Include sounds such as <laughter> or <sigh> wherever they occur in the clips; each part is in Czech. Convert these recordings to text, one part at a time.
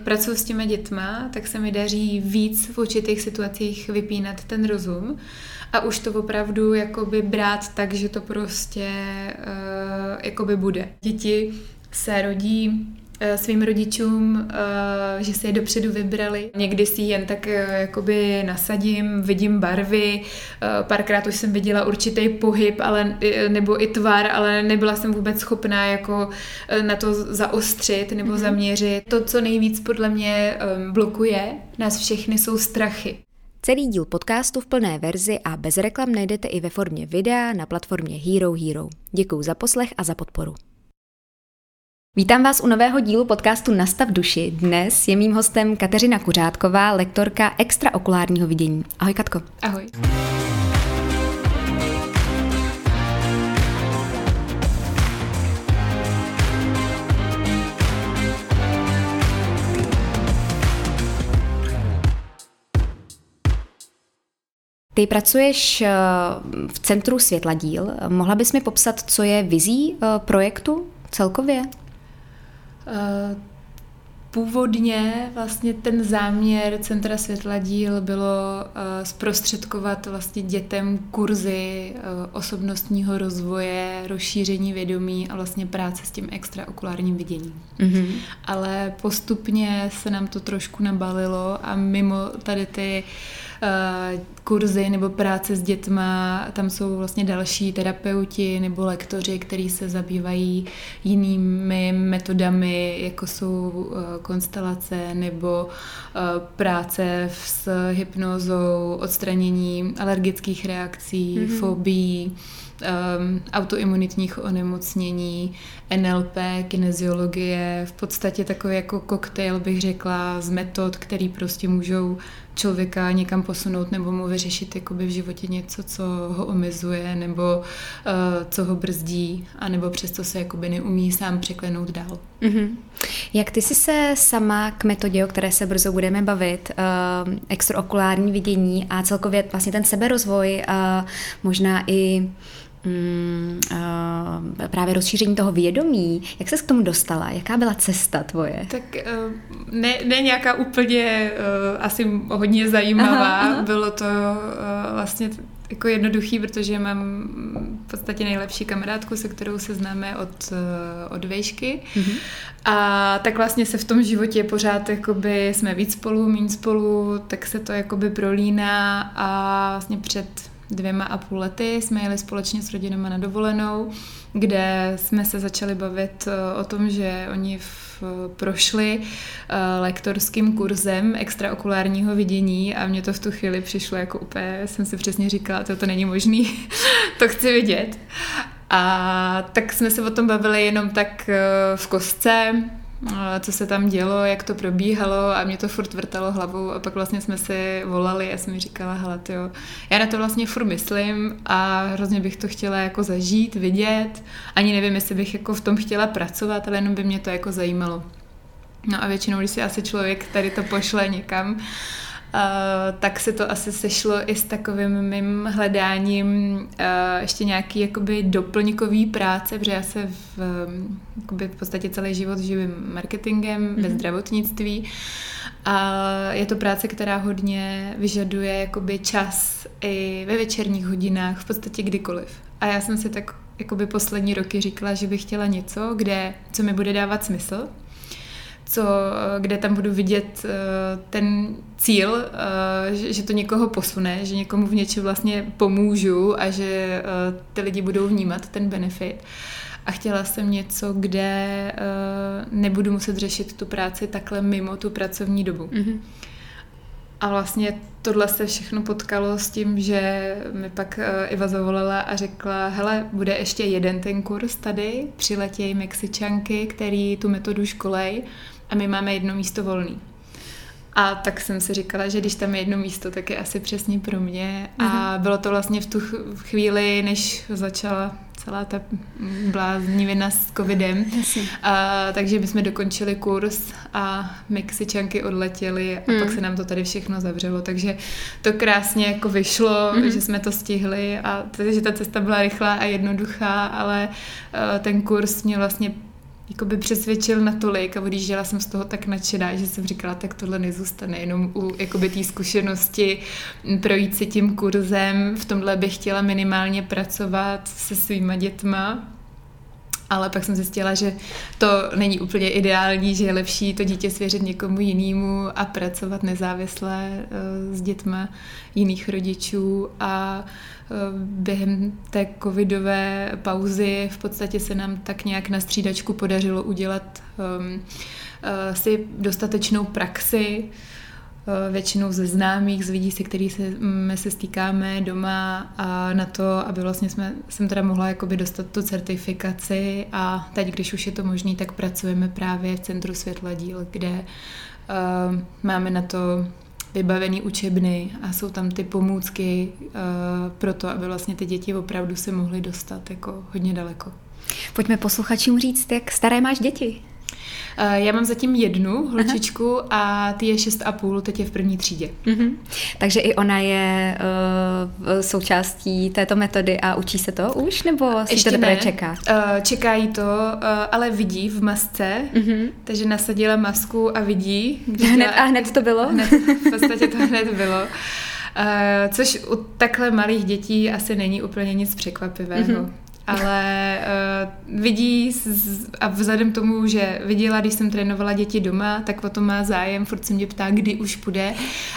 pracuji s těma dětma, tak se mi daří víc v určitých situacích vypínat ten rozum a už to opravdu jakoby brát tak, že to prostě uh, jakoby bude. Děti se rodí svým rodičům, eh, že si je dopředu vybrali. Někdy si jen tak eh, jakoby nasadím, vidím barvy, párkrát už jsem viděla určitý pohyb, ale, nebo i tvar, ale nebyla jsem vůbec schopná jako na to zaostřit nebo mm-hmm. zaměřit. To, co nejvíc podle mě blokuje nás všechny, jsou strachy. Celý díl podcastu v plné verzi a bez reklam najdete i ve formě videa na platformě Hero Hero. Děkuji za poslech a za podporu. Vítám vás u nového dílu podcastu Nastav duši. Dnes je mým hostem Kateřina Kuřátková, lektorka extraokulárního vidění. Ahoj Katko. Ahoj. Ty pracuješ eh, v Centru Světladíl. Mohla bys mi popsat, co je vizí eh, projektu celkově? Eh, původně vlastně ten záměr Centra světla díl bylo uh, zprostředkovat vlastně dětem kurzy uh, osobnostního rozvoje, rozšíření vědomí a vlastně práce s tím extraokulárním viděním. Mm-hmm. Ale postupně se nám to trošku nabalilo a mimo tady ty uh, Eh, kurzy nebo práce s dětma, tam jsou vlastně další terapeuti nebo lektoři, kteří se zabývají jinými metodami, jako jsou eh, konstelace nebo eh, práce s hypnózou, odstranění alergických reakcí, mm-hmm. fobií, um, autoimunitních onemocnění, NLP, kineziologie, v podstatě takový jako koktejl bych řekla z metod, který prostě můžou člověka někam posunout nebo mu vyřešit jakoby v životě něco, co ho omezuje nebo uh, co ho brzdí a nebo přesto se jakoby neumí sám překlenout dál. Mm-hmm. Jak ty jsi se sama k metodě, o které se brzo budeme bavit, uh, extraokulární vidění a celkově vlastně ten seberozvoj, uh, možná i mm, uh, právě rozšíření toho vědomí. Jak se k tomu dostala? Jaká byla cesta tvoje? Tak uh, ne, ne nějaká úplně uh, asi hodně zajímavá. Aha, aha. Bylo to uh, vlastně jako jednoduchý, protože mám v podstatě nejlepší kamarádku, se kterou se známe od, od vejšky. Mm-hmm. A tak vlastně se v tom životě pořád jakoby jsme víc spolu, méně spolu, tak se to jakoby prolíná a vlastně před dvěma a půl lety jsme jeli společně s rodinama na dovolenou, kde jsme se začali bavit eh, o tom, že oni v, prošli uh, lektorským kurzem extraokulárního vidění a mě to v tu chvíli přišlo jako úplně, jsem si přesně říkala, to, to není možný, <laughs> to chci vidět. A tak jsme se o tom bavili jenom tak v kostce, co se tam dělo, jak to probíhalo a mě to furt vrtalo hlavou a pak vlastně jsme si volali a jsem mi říkala, hele jo, já na to vlastně furt myslím a hrozně bych to chtěla jako zažít, vidět, ani nevím, jestli bych jako v tom chtěla pracovat, ale jenom by mě to jako zajímalo. No a většinou, když si asi člověk tady to pošle někam, tak se to asi sešlo i s takovým mým hledáním ještě nějaký jakoby doplňkový práce, protože já se v, um, jakoby v podstatě celý život živím marketingem mm-hmm. ve mhm. zdravotnictví a je to práce, která hodně vyžaduje jakoby čas i ve večerních hodinách, v podstatě kdykoliv. A já jsem si tak jakoby poslední roky říkala, že bych chtěla něco, kde, co mi bude dávat smysl, co, kde tam budu vidět uh, ten cíl, uh, že, to někoho posune, že někomu v něčem vlastně pomůžu a že uh, ty lidi budou vnímat ten benefit. A chtěla jsem něco, kde nebudu muset řešit tu práci takhle mimo tu pracovní dobu. Mm-hmm. A vlastně tohle se všechno potkalo s tím, že mi pak Iva zavolala a řekla, hele, bude ještě jeden ten kurz tady, přiletějí Mexičanky, který tu metodu školej a my máme jedno místo volný. A tak jsem si říkala, že když tam je jedno místo, tak je asi přesně pro mě. A mm-hmm. bylo to vlastně v tu chvíli, než začala celá ta bláznivina s covidem. A, takže my jsme dokončili kurz a Mexičanky odletěly a mm. pak se nám to tady všechno zavřelo. Takže to krásně jako vyšlo, mm. že jsme to stihli a takže ta cesta byla rychlá a jednoduchá, ale uh, ten kurz mě vlastně jakoby přesvědčil natolik a odjížděla jsem z toho tak nadšená, že jsem říkala, tak tohle nezůstane jenom u jakoby té zkušenosti projít si tím kurzem. V tomhle bych chtěla minimálně pracovat se svýma dětma, ale pak jsem zjistila, že to není úplně ideální, že je lepší to dítě svěřit někomu jinému a pracovat nezávisle uh, s dětma jiných rodičů. A uh, během té covidové pauzy v podstatě se nám tak nějak na střídačku podařilo udělat um, si dostatečnou praxi, Eh, většinou ze známých, z lidí, se kterými se, my se stýkáme doma a na to, aby vlastně jsme, jsem teda mohla jakoby dostat tu certifikaci a teď, když už je to možné, tak pracujeme právě v Centru Světla díl, kde uh, máme na to vybavený učebny a jsou tam ty pomůcky uh, pro to, aby vlastně ty děti opravdu se mohly dostat jako hodně daleko. Pojďme posluchačům říct, jak staré máš děti. Eh, já mám zatím jednu holčičku Aha. a ty je šest a půl, teď je v první třídě. Mm-hmm. Takže i ona je uh, součástí této metody a učí se to už, nebo si Ještě to teprve ne. čeká? Uh, čeká jí to, uh, ale vidí v masce, mm-hmm. takže nasadila masku a vidí. Hned, a hned to bylo? Hned, v podstatě to hned bylo. Uh, což u takhle malých dětí asi není úplně nic překvapivého. Mm-hmm ale uh, vidí z, a vzhledem tomu, že viděla, když jsem trénovala děti doma, tak o to má zájem, furt se mě ptá, kdy už půjde,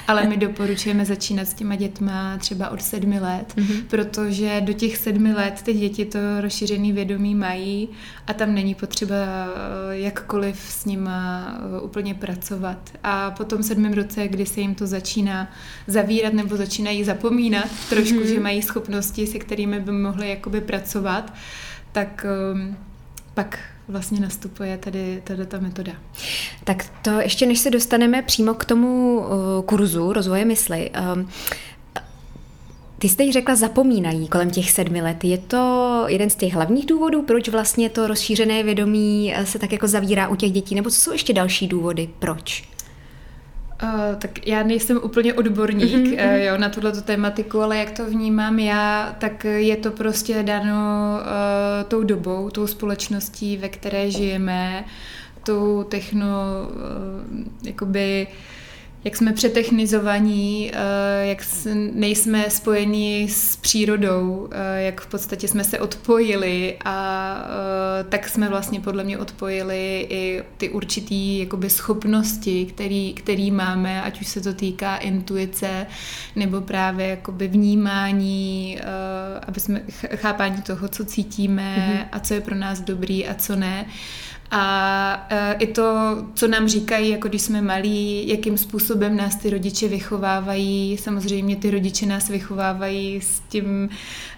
ale my doporučujeme začínat s těma dětma třeba od sedmi let, mm-hmm. protože do těch sedmi let ty děti to rozšířený vědomí mají a tam není potřeba uh, jakkoliv s nima uh, úplně pracovat. A po tom sedmém roce, kdy se jim to začíná zavírat nebo začínají zapomínat trošku, mm-hmm. že mají schopnosti, se kterými by mohli jakoby pracovat, dělat, tak um, pak vlastně nastupuje tady, ta metoda. Tak to ještě než se dostaneme přímo k tomu uh, kurzu rozvoje mysli, um, ty jsi teď řekla, zapomínají kolem těch sedmi let. Je to jeden z těch hlavních důvodů, proč vlastně to rozšířené vědomí se tak jako zavírá u těch dětí? Nebo co jsou ještě další důvody, proč? Uh, tak já nejsem úplně odborník mm-hmm. uh, jo, na tuto tématiku, ale jak to vnímám já, tak je to prostě dano uh, tou dobou, tou společností, ve které žijeme, tou techno, uh, jakoby uh, jak jsme přetechnizovaní, eh, jak nejsme spojení s přírodou, eh, jak v podstatě jsme se odpojili a eh, tak jsme vlastně podle mě odpojili i ty určitý jakoby schopnosti, který, který máme, ať už se to týká intuice nebo právě jakoby vnímání, aby jsme chápání toho, co cítíme mm-hmm. a co je pro nás dobrý a co ne. A e, i to, co nám říkají, jako když jsme malí, jakým způsobem nás ty rodiče vychovávají. Samozřejmě ty rodiče nás vychovávají s tím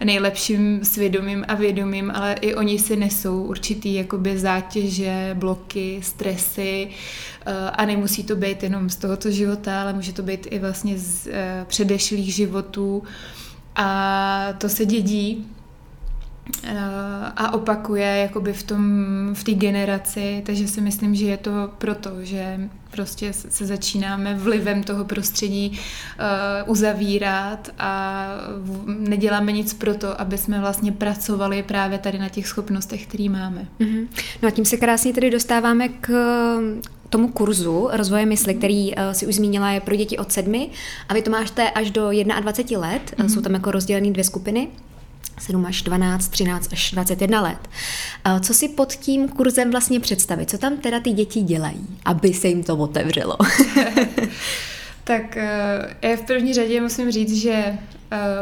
nejlepším svědomím a vědomím, ale i oni si nesou určitý jakoby zátěže, bloky, stresy e, a nemusí to být jenom z tohoto života, ale může to být i vlastně z e, předešlých životů. A to se dědí a opakuje jakoby v tom, v té generaci, takže si myslím, že je to proto, že prostě se začínáme vlivem toho prostředí uh, uzavírat a neděláme nic pro to, aby jsme vlastně pracovali právě tady na těch schopnostech, které máme. Mm-hmm. No a tím se krásně tedy dostáváme k tomu kurzu rozvoje mysli, který uh, si už zmínila, je pro děti od sedmi a vy to máte až do 21 let, mm-hmm. jsou tam jako rozdělené dvě skupiny. 7 až 12, 13 až 21 let. Co si pod tím kurzem vlastně představit? Co tam teda ty děti dělají, aby se jim to otevřelo? <laughs> tak eh, já v první řadě musím říct, že eh,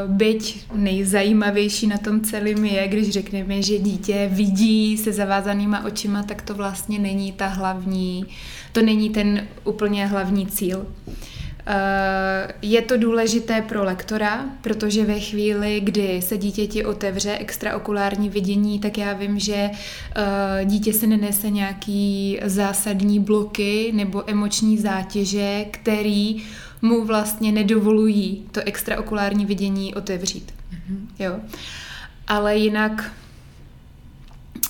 byť nejzajímavější na tom celém je, když řekneme, že dítě vidí se zavázanýma očima, tak to vlastně není ta hlavní, to není ten úplně hlavní cíl. Eh, je to důležité pro lektora, protože ve chvíli, kdy se dítěti otevře extraokulární vidění, tak já vím, že eh, dítě se nenese nějaký zásadní bloky nebo emoční zátěže, který mu vlastně nedovolují to extraokulární vidění otevřít. Mm-hmm. Jo. Ale jinak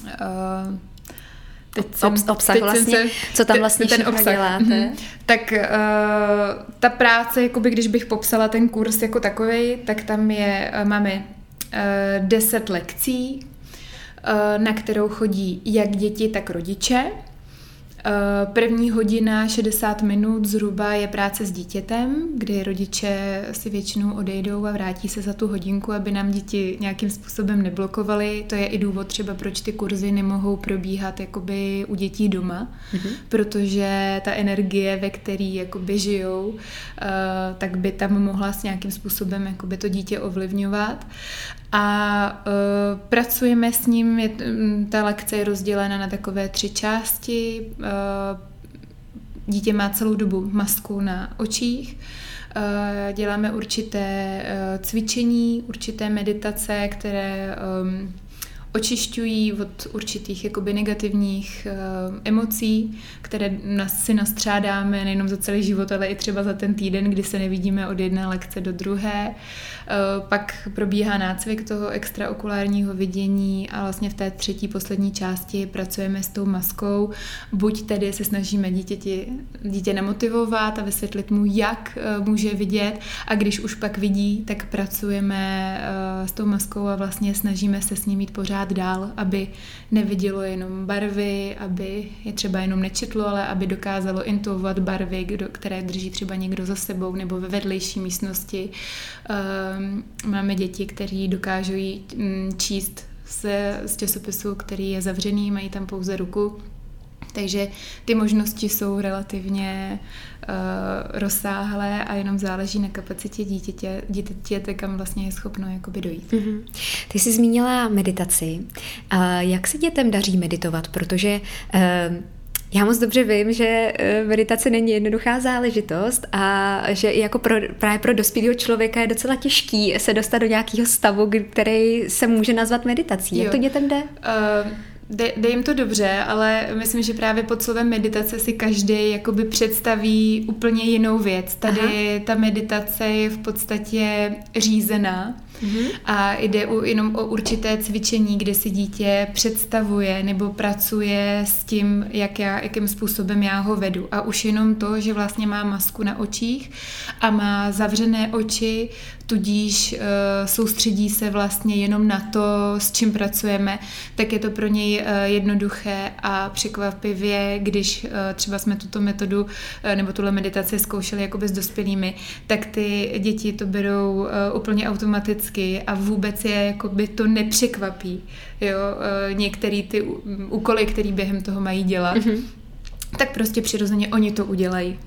uh, teď jsem, obsah teď vlastně, se, co tam vlastně ten obsah. děláte. Mm-hmm. Tak uh, ta práce, jakoby když bych popsala ten kurz jako takový, tak tam je, uh, máme uh, deset lekcí, na kterou chodí jak děti, tak rodiče. Eh, první hodina 60 minut zhruba je práce s dítětem, kdy rodiče si většinou odejdou a vrátí se za tu hodinku, aby nám děti nějakým způsobem neblokovaly. To je i důvod třeba, proč ty kurzy nemohou probíhat jakoby u dětí doma, mm-hmm. protože ta energie, ve který jakoby žijou, eh, tak by tam mohla s nějakým způsobem jakoby to dítě ovlivňovat a uh, pracujeme s ním, je, ta lekce je rozdělena na takové tři části. Uh, dítě má celou dobu masku na očích, uh, děláme určité uh, cvičení, určité meditace, které um, očišťují od určitých jakoby negativních uh, emocí, které nás si nastřádáme nejenom za celý život, ale i třeba za ten týden, kdy se nevidíme od jedné lekce do druhé. Uh, pak probíhá nácvik toho extraokulárního vidění a vlastně v té třetí poslední části pracujeme s tou maskou. Buď tedy se snažíme dítěti, dítě nemotivovat a vysvětlit mu, jak uh, může vidět a když už pak vidí, tak pracujeme s tou maskou a vlastně snažíme se s ním mít pořád pořád dál, aby nevidělo jenom barvy, aby je třeba jenom nečetlo, ale aby dokázalo intuovat barvy, které drží třeba někdo za sebou nebo ve vedlejší místnosti. Ehm, máme děti, které dokážou mm, číst se z časopisu, který je zavřený, mají tam pouze ruku takže ty možnosti jsou relativně uh, rozsáhlé a jenom záleží na kapacitě dítěte, dítěte kam vlastně je schopno jakoby dojít. Mm-hmm. Ty jsi zmínila meditaci. Uh, jak se dětem daří meditovat? Protože uh, já moc dobře vím, že meditace není jednoduchá záležitost a že i jako pro, právě pro dospělého člověka je docela těžký se dostat do nějakého stavu, který se může nazvat meditací. Jak jo. to dětem jde? Uh, Jde, jde jim to dobře, ale myslím, že právě pod slovem meditace si každý jakoby představí úplně jinou věc. Tady Aha. ta meditace je v podstatě řízená Mm-hmm. A jde u, jenom o určité cvičení, kde si dítě představuje nebo pracuje s tím, jak já, jakým způsobem já ho vedu. A už jenom to, že vlastně má masku na očích a má zavřené oči, tudíž uh, soustředí se vlastně jenom na to, s čím pracujeme, tak je to pro něj uh, jednoduché a překvapivě, když uh, třeba jsme tuto metodu uh, nebo tuhle meditaci zkoušeli jako s dospělými, tak ty děti to berou uh, úplně automaticky vždycky a vůbec je jako by to nepřekvapí. Jo? Eh, některý ty úkoly, které během toho mají dělat, mm-hmm. tak prostě přirozeně oni to udělají.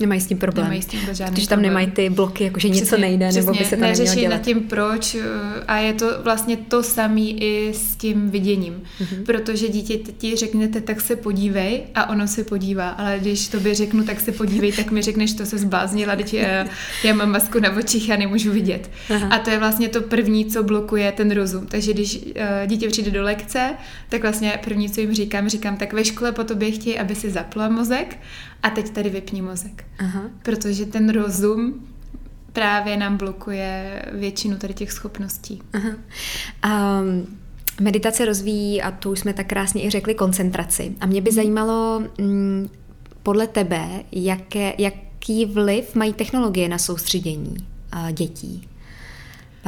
Nemají s tím problém. Nemají s tím žádný Když tam nemají ty bloky, jako že něco nejde, přesně, nebo by se to nemělo dělat. nad tím proč eh, a je to vlastně to samé i s tím viděním. Mm-hmm. Protože dítě ti řeknete, tak se podívej a ono se podívá, ale když to by řeknu, tak se podívej, tak mi řekneš, to se zbláznila, teď já, eh, já mám masku na očích a nemůžu vidět. Aha. A to je vlastně to první, co blokuje ten rozum. Takže když uh, dítě přijde do lekce, tak vlastně první, co jim říkám, říkám, tak ve škole po tobě chtějí, aby si zapla mozek a teď tady vypni mozek. Aha. Protože ten rozum právě nám blokuje většinu tady těch schopností. Aha. Um, meditace rozvíjí, a to už jsme tak krásně i řekli, koncentraci. A mě by mhm. zajímalo mm, podle tebe, jaké, jaký vliv mají technologie na soustředění uh, dětí.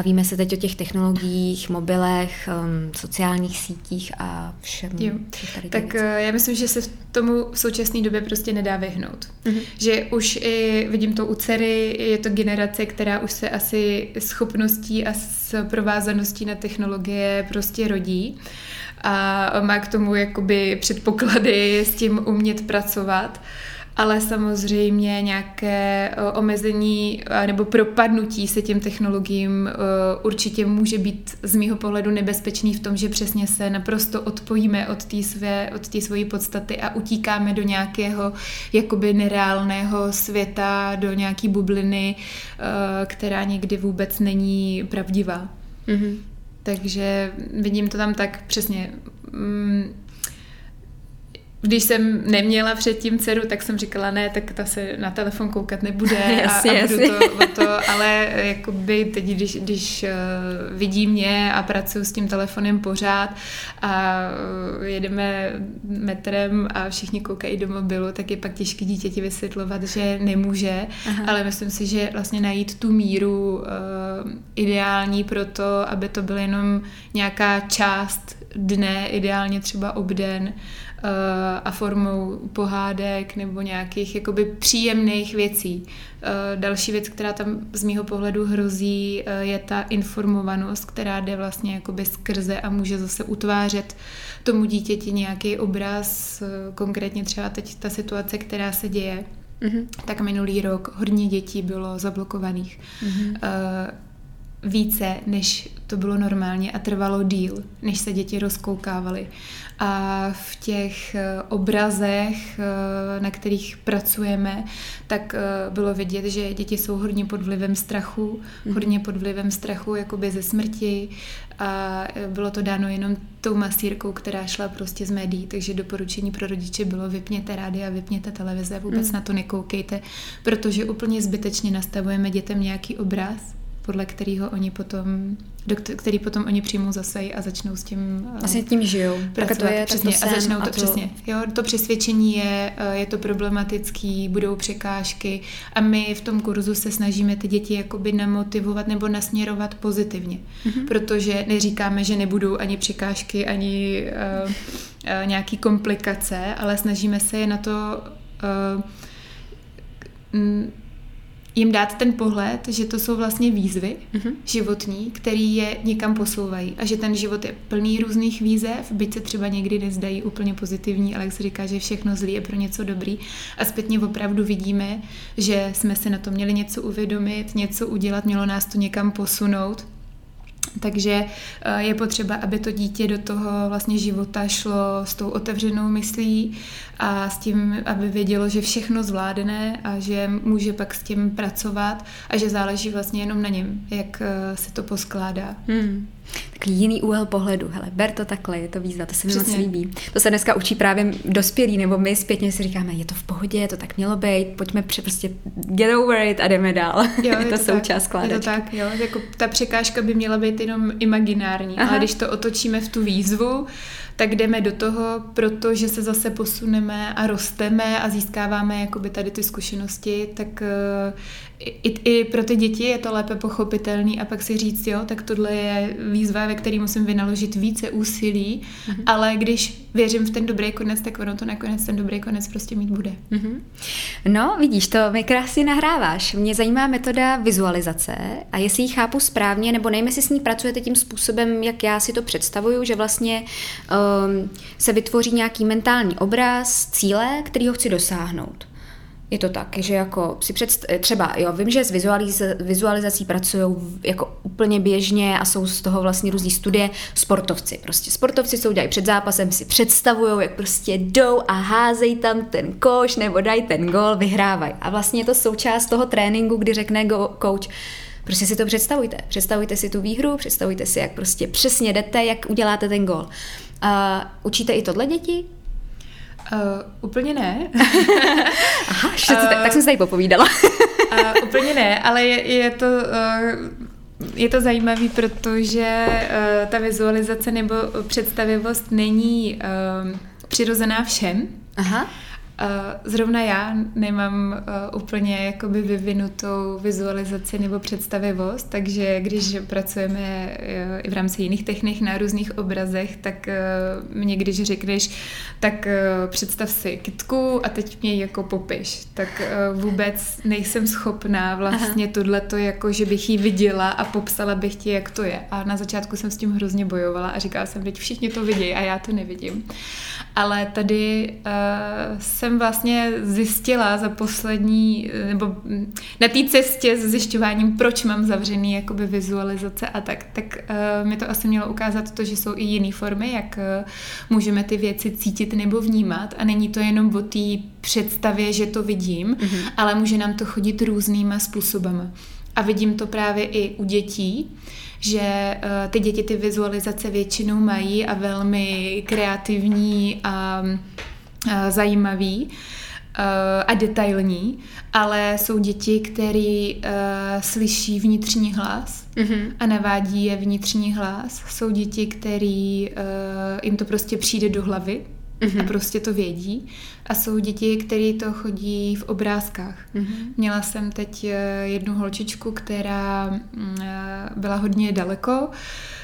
Bavíme se teď o těch technologiích, mobilech, um, sociálních sítích a všem. Jo. Tady tak věc. Eh, já myslím, že se tomu v současné době prostě nedá vyhnout. Mm-hmm. Že už i vidím to u dcery, je to generace, která už se asi schopností a s provázaností na technologie prostě rodí a má k tomu jakoby předpoklady s tím umět pracovat ale samozřejmě nějaké eh, omezení eh, nebo propadnutí se těm technologiím eh, určitě může být z mýho pohledu nebezpečný v tom, že přesně se naprosto odpojíme od té své, od té svojí podstaty a utíkáme do nějakého jakoby nereálného světa, do nějaký bubliny, která někdy vůbec není pravdivá. Mm-hmm. Takže vidím to tam tak přesně. Když jsem neměla předtím dceru, tak jsem říkala, ne, tak ta se na telefon koukat nebude <laughs> jasně, a, a budu to, to, ale jakoby teď, když, když eh, vidí mě a pracuji s tím telefonem pořád a eh, jedeme metrem a všichni koukají do mobilu, tak je pak těžké dítěti vysvětlovat, že nemůže, Aha. ale myslím si, že vlastně najít tu míru uh, ideální pro to, aby to byl jenom nějaká část dne, ideálně třeba obden, Eh, a formou pohádek nebo nějakých jakoby příjemných věcí. Eh, další věc, která tam z mýho pohledu hrozí, eh, je ta informovanost, která jde vlastně jakoby skrze a může zase utvářet tomu dítěti nějaký obraz, konkrétně třeba teď ta situace, která se děje. Mm-hmm. Tak minulý rok hodně dětí bylo zablokovaných. Mm-hmm více, než to bylo normálně a trvalo díl, než se děti rozkoukávaly. A v těch eh, obrazech, eh, na kterých pracujeme, tak eh, bylo vidět, že děti jsou hodně pod vlivem strachu, mm. hodně pod vlivem strachu jakoby ze smrti a bylo to dáno jenom tou masírkou, která šla prostě z médií, takže doporučení pro rodiče bylo vypněte rádia, vypněte televize, vůbec mm. na to nekoukejte, protože úplně zbytečně nastavujeme dětem nějaký obraz, podle kterého oni potom, který potom oni přijmou zase a začnou s tím Asi tím žijou. Pracovat, to je, přesně, to a začnou to, a to, přesně. Jo, to přesvědčení je, eh, je to problematický, budou překážky a my v tom kurzu se snažíme ty děti jakoby namotivovat nebo nasměrovat pozitivně, mm-hmm. protože neříkáme, že nebudou ani překážky, ani uh, uh, nějaký komplikace, ale snažíme se je na to uh, jim dát ten pohled, že to jsou vlastně výzvy mm-hmm. životní, který je někam posouvají a že ten život je plný různých výzev, byť se třeba někdy nezdají úplně pozitivní, ale jak se říká, že všechno zlý je pro něco dobrý a zpětně opravdu vidíme, že jsme se na to měli něco uvědomit, něco udělat, mělo nás to někam posunout takže eh, je potřeba, aby to dítě do toho vlastně života šlo s tou otevřenou myslí a s tím, aby vědělo, že všechno zvládne a že může pak s tím pracovat a že záleží vlastně jenom na něm, jak eh, se to poskládá. Hmm. Takový jiný úhel pohledu. Hele, ber to takhle, je to výzva, to se mi moc líbí. To se dneska učí právě dospělí, nebo my zpětně si říkáme, je to v pohodě, to tak mělo být, pojďme pře- prostě get over it a jdeme dál. Jo, <laughs> je to, to součást skládačky. Je to tak, jo. Jako ta překážka by měla být jenom imaginární, Aha. ale když to otočíme v tu výzvu, tak jdeme do toho, protože se zase posuneme a rosteme a získáváme jakoby tady ty zkušenosti, tak eh, i, i pro ty děti je to lépe pochopitelný a pak si říct, jo, tak tohle je výzva, ve které musím vynaložit více úsilí, mm-hmm. ale když věřím v ten dobrý konec, tak ono to nakonec ten dobrý konec prostě mít bude. Mm-hmm. No, vidíš, to mi krásně nahráváš. Mě zajímá metoda vizualizace a jestli ji chápu správně, nebo nejme si s ní pracujete tím způsobem, jak já si to představuju, že vlastně um, se vytvoří nějaký mentální obraz, cíle, který ho chci dosáhnout. Je to tak, že jako si předst- třeba, jo, vím, že s vizualiz- vizualizací pracují jako úplně běžně a jsou z toho vlastně různý studie sportovci. Prostě sportovci, co udělají před zápasem, si představují, jak prostě jdou a házejí tam ten koš nebo dají ten gol, vyhrávají. A vlastně je to součást toho tréninku, kdy řekne go- coach, Prostě si to představujte. Představujte si tu výhru, představujte si, jak prostě přesně jdete, jak uděláte ten gol. A učíte i tohle děti? Uh, úplně ne. <laughs> Aha, uh, tak jsem se tady popovídala. uh, úplně ne, ale je, je to... Uh, je to zajímavé, protože uh, ta vizualizace nebo představivost není uh, přirozená všem. Aha. Zrovna já nemám úplně jakoby vyvinutou vizualizaci nebo představivost, takže když pracujeme i v rámci jiných technik na různých obrazech, tak mě když řekneš, tak představ si kitku a teď mě jako popiš, tak vůbec nejsem schopná vlastně tohleto jako, že bych ji viděla a popsala bych ti, jak to je. A na začátku jsem s tím hrozně bojovala a říkala jsem, teď všichni to vidějí a já to nevidím. Ale tady uh, jsem vlastně zjistila za poslední, nebo na té cestě s zjišťováním, proč mám zavřený jakoby vizualizace a tak, tak uh, mi to asi mělo ukázat to, že jsou i jiné formy, jak uh, můžeme ty věci cítit nebo vnímat a není to jenom o té představě, že to vidím, mm-hmm. ale může nám to chodit různýma způsobama. A vidím to právě i u dětí, že uh, ty děti ty vizualizace většinou mají a velmi kreativní a zajímavý a detailní, ale jsou děti, které uh, slyší vnitřní hlas mm-hmm. a navádí je vnitřní hlas. Jsou děti, které uh, jim to prostě přijde do hlavy mm-hmm. a prostě to vědí. A jsou děti, které to chodí v obrázkách. Mm-hmm. Měla jsem teď uh, jednu holčičku, která uh, byla hodně daleko Eh,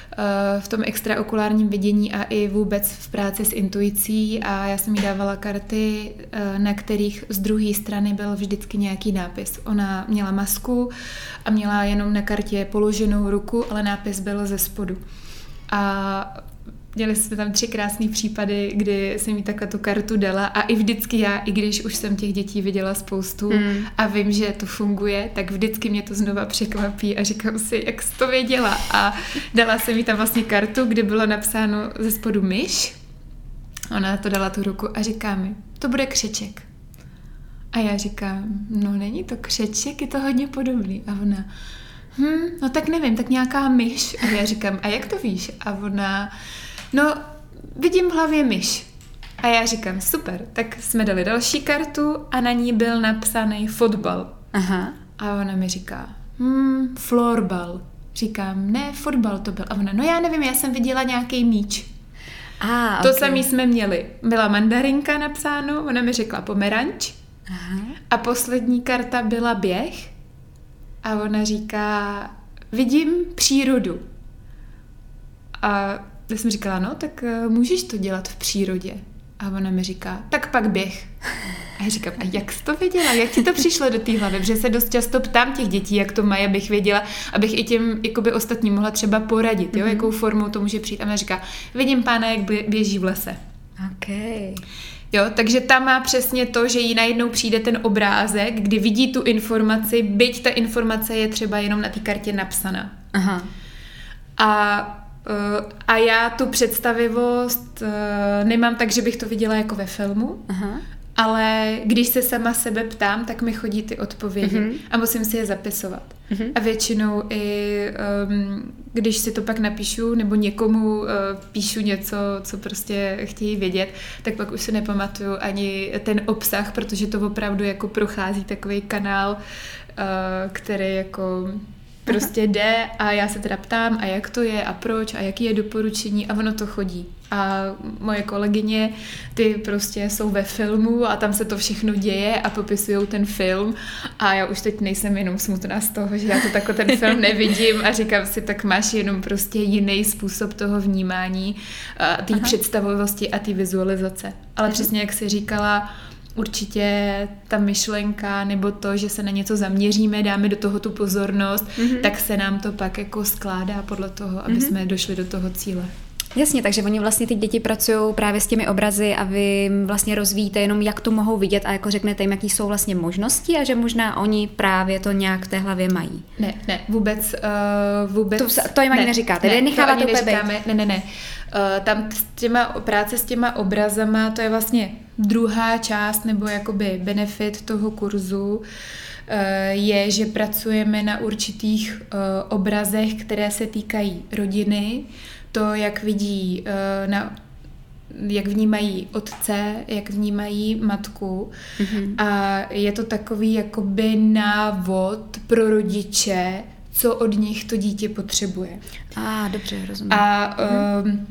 v tom extraokulárním vidění a i vůbec v práci s intuicí a já jsem jí dávala karty, eh, na kterých z druhé strany byl vždycky nějaký nápis. Ona měla masku a měla jenom na kartě položenou ruku, ale nápis byl ze spodu. A Měli jsme tam tři krásné případy, kdy jsem jí takhle tu kartu dala a i vždycky já, i když už jsem těch dětí viděla spoustu mm. a vím, že to funguje, tak vždycky mě to znova překvapí a říkám si, jak jsi to věděla. A dala jsem jí tam vlastně kartu, kde bylo napsáno ze spodu myš. Ona to dala tu ruku a říká mi, to bude křeček. A já říkám, no není to křeček, je to hodně podobný. A ona, hm, no tak nevím, tak nějaká myš. A já říkám, a jak to víš? A ona, no vidím v hlavě myš. A já říkám, super, tak jsme dali další kartu a na ní byl napsaný fotbal. Aha. A ona mi říká, hm, florbal. Říkám, ne, fotbal to byl. A ona, no já nevím, já jsem viděla nějaký míč. Ah, to okay. samý jsme měli. Byla mandarinka napsáno, ona mi řekla pomeranč. Aha. A poslední karta byla běh. A ona říká, vidím přírodu. A já jsem říkala, no, tak uh, můžeš to dělat v přírodě. A ona mi říká, tak pak běh. A já říkám, a jak jsi to věděla? Jak ti to přišlo do té hlavy? Protože se dost často ptám těch dětí, jak to mají, abych věděla, abych i těm jakoby ostatním mohla třeba poradit, jo, mm-hmm. jakou formou to může přijít. A ona říká, vidím pána, jak běží v lese. Okay. Jo, takže tam má přesně to, že jí najednou přijde ten obrázek, kdy vidí tu informaci, byť ta informace je třeba jenom na té kartě napsaná. Aha. A Eh, a já tu představivost eh, nemám tak, že bych to viděla jako ve filmu, Aha. ale když se sama sebe ptám, tak mi chodí ty odpovědi uh-huh. a musím si je zapisovat. Uh-huh. A většinou i um, když si to pak napíšu nebo někomu uh, píšu něco, co prostě chtějí vědět, tak pak už si nepamatuju ani ten obsah, protože to opravdu jako prochází takový kanál, uh, který jako prostě jde a já se teda ptám, a jak to je a proč a jaký je doporučení a ono to chodí. A moje kolegyně, ty prostě jsou ve filmu a tam se to všechno děje a popisují ten film a já už teď nejsem jenom smutná z toho, že já to takhle ten film nevidím a říkám si, tak máš jenom prostě jiný způsob toho vnímání, té představovosti a té vizualizace. Ale přesně jak jsi říkala, určitě ta myšlenka nebo to, že se na něco zaměříme, dáme do toho tu pozornost, mm-hmm. tak se nám to pak jako skládá podle toho, aby mm-hmm. jsme došli do toho cíle. Jasně, takže oni vlastně ty děti pracují právě s těmi obrazy a vy vlastně rozvíjíte jenom, jak to mohou vidět a jako řeknete jim, jaký jsou vlastně možnosti a že možná oni právě to nějak v té hlavě mají. Ne, ne, vůbec, uh, vůbec. To, to jim ani ne, neříkáte, ne, necháváte to neříkáme, ne, ne, ne. Uh, tam s těma, práce s těma obrazama, to je vlastně druhá část nebo jakoby benefit toho kurzu, eh, je, že pracujeme na určitých obrazech, které se týkají rodiny, to, jak vidí uh, na jak vnímají otce, jak vnímají matku. Mm-hmm. A je to takový jakoby návod pro rodiče, co od nich to dítě potřebuje. A, dobře, rozumím. A, mm-hmm.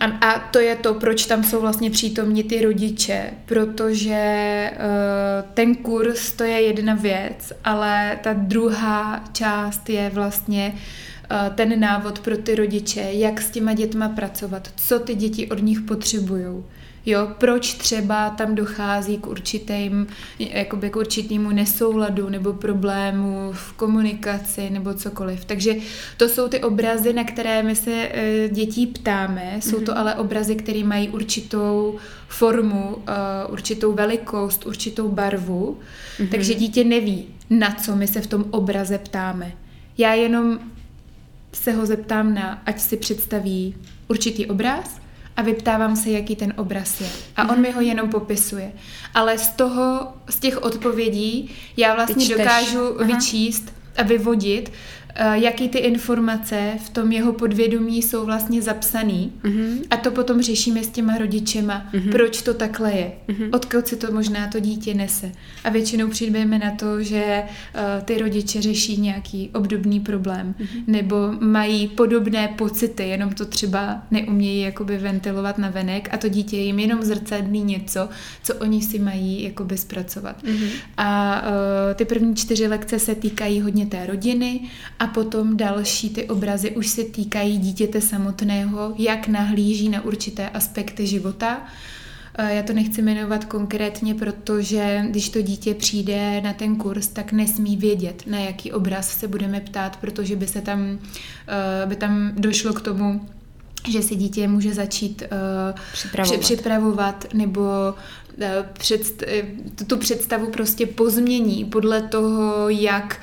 A, a to je to, proč tam jsou vlastně přítomní ty rodiče, protože uh, ten kurz to je jedna věc, ale ta druhá část je vlastně Eh, ten návod pro ty rodiče, jak s těma dětma pracovat, co ty děti od nich potřebují. Jo, proč třeba tam dochází k určitým, jakoby k určitému nesouladu nebo problému v komunikaci nebo cokoliv. Takže to jsou ty obrazy, na které my se e, dětí ptáme. Jsou to mhm. ale obrazy, které mají určitou formu, e, určitou velikost, určitou barvu. Mm-hmm. Takže dítě neví, na co my se v tom obraze ptáme. Já jenom se ho zeptám na, ať si představí určitý obraz a vyptávám se, jaký ten obraz je. A on mi ho jenom popisuje. Ale z toho, z těch odpovědí já vlastně dokážu Aha. vyčíst a vyvodit, jaký ty informace v tom jeho podvědomí jsou vlastně zapsaný mm-hmm. a to potom řešíme s těma rodičema, mm-hmm. proč to takhle je, mm-hmm. odkud si to možná to dítě nese. A většinou přijdeme na to, že uh, ty rodiče řeší nějaký obdobný problém mm-hmm. nebo mají podobné pocity, jenom to třeba neumějí jakoby ventilovat na venek a to dítě jim jenom zrcadlí něco, co oni si mají jakoby zpracovat. Mm-hmm. A uh, ty první čtyři lekce se týkají hodně té rodiny a potom další ty obrazy už se týkají dítěte samotného, jak nahlíží na určité aspekty života. Eh, já to nechci jmenovat konkrétně, protože když to dítě přijde na ten kurz, tak nesmí vědět, na jaký obraz se budeme ptát, protože by se tam, eh, by tam došlo k tomu, že si dítě může začít uh, připravovat. připravovat nebo uh, předst- tu představu prostě pozmění podle toho, jak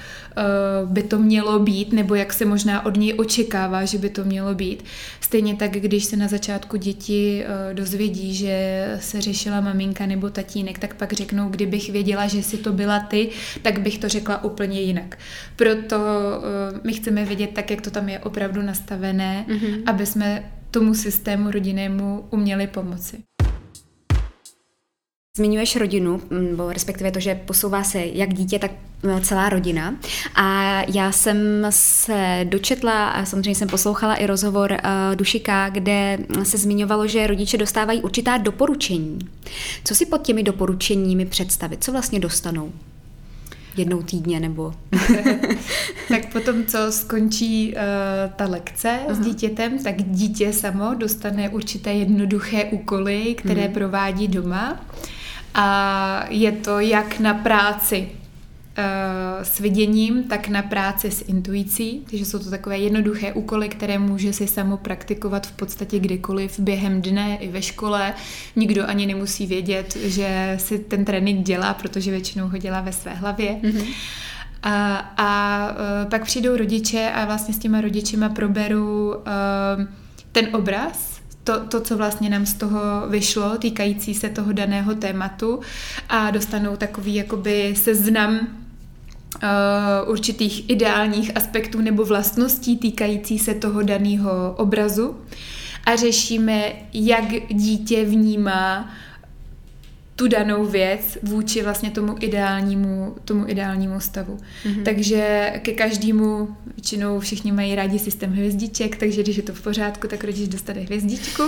uh, by to mělo být, nebo jak se možná od něj očekává, že by to mělo být. Stejně tak, když se na začátku děti dozvědí, že se řešila maminka nebo tatínek, tak pak řeknou, kdybych věděla, že si to byla ty, tak bych to řekla úplně jinak. Proto my chceme vědět tak, jak to tam je opravdu nastavené, mm-hmm. aby jsme tomu systému rodinnému uměli pomoci. Zmiňuješ rodinu, nebo respektive to, že posouvá se jak dítě, tak no, celá rodina. A já jsem se dočetla a samozřejmě jsem poslouchala i rozhovor uh, Dušika, kde se zmiňovalo, že rodiče dostávají určitá doporučení. Co si pod těmi doporučeními představit? Co vlastně dostanou? jednou týdně nebo... <laughs> tak potom, co skončí uh, ta lekce uh-huh. s dítětem, tak dítě samo dostane určité jednoduché úkoly, které uh-huh. provádí doma. A je to jak na práci Eh, s viděním, tak na práci s intuicí, takže jsou to takové jednoduché úkoly, které může si samo praktikovat v podstatě kdykoliv během dne i ve škole. Nikdo ani nemusí vědět, že si ten trénink dělá, protože většinou ho dělá ve své hlavě. Mm-hmm. A, a eh, pak přijdou rodiče a vlastně s těma rodičima proberu uh, ten obraz, to, to, co vlastně nám z toho vyšlo, týkající se toho daného tématu a dostanou takový jakoby seznam Uh, určitých ideálních aspektů nebo vlastností týkající se toho daného obrazu. A řešíme, jak dítě vnímá tu danou věc vůči vlastně tomu ideálnímu, tomu ideálnímu stavu. Mm-hmm. Takže ke každému, většinou všichni mají rádi systém hvězdiček, takže když je to v pořádku, tak rodič dostane hvězdičku.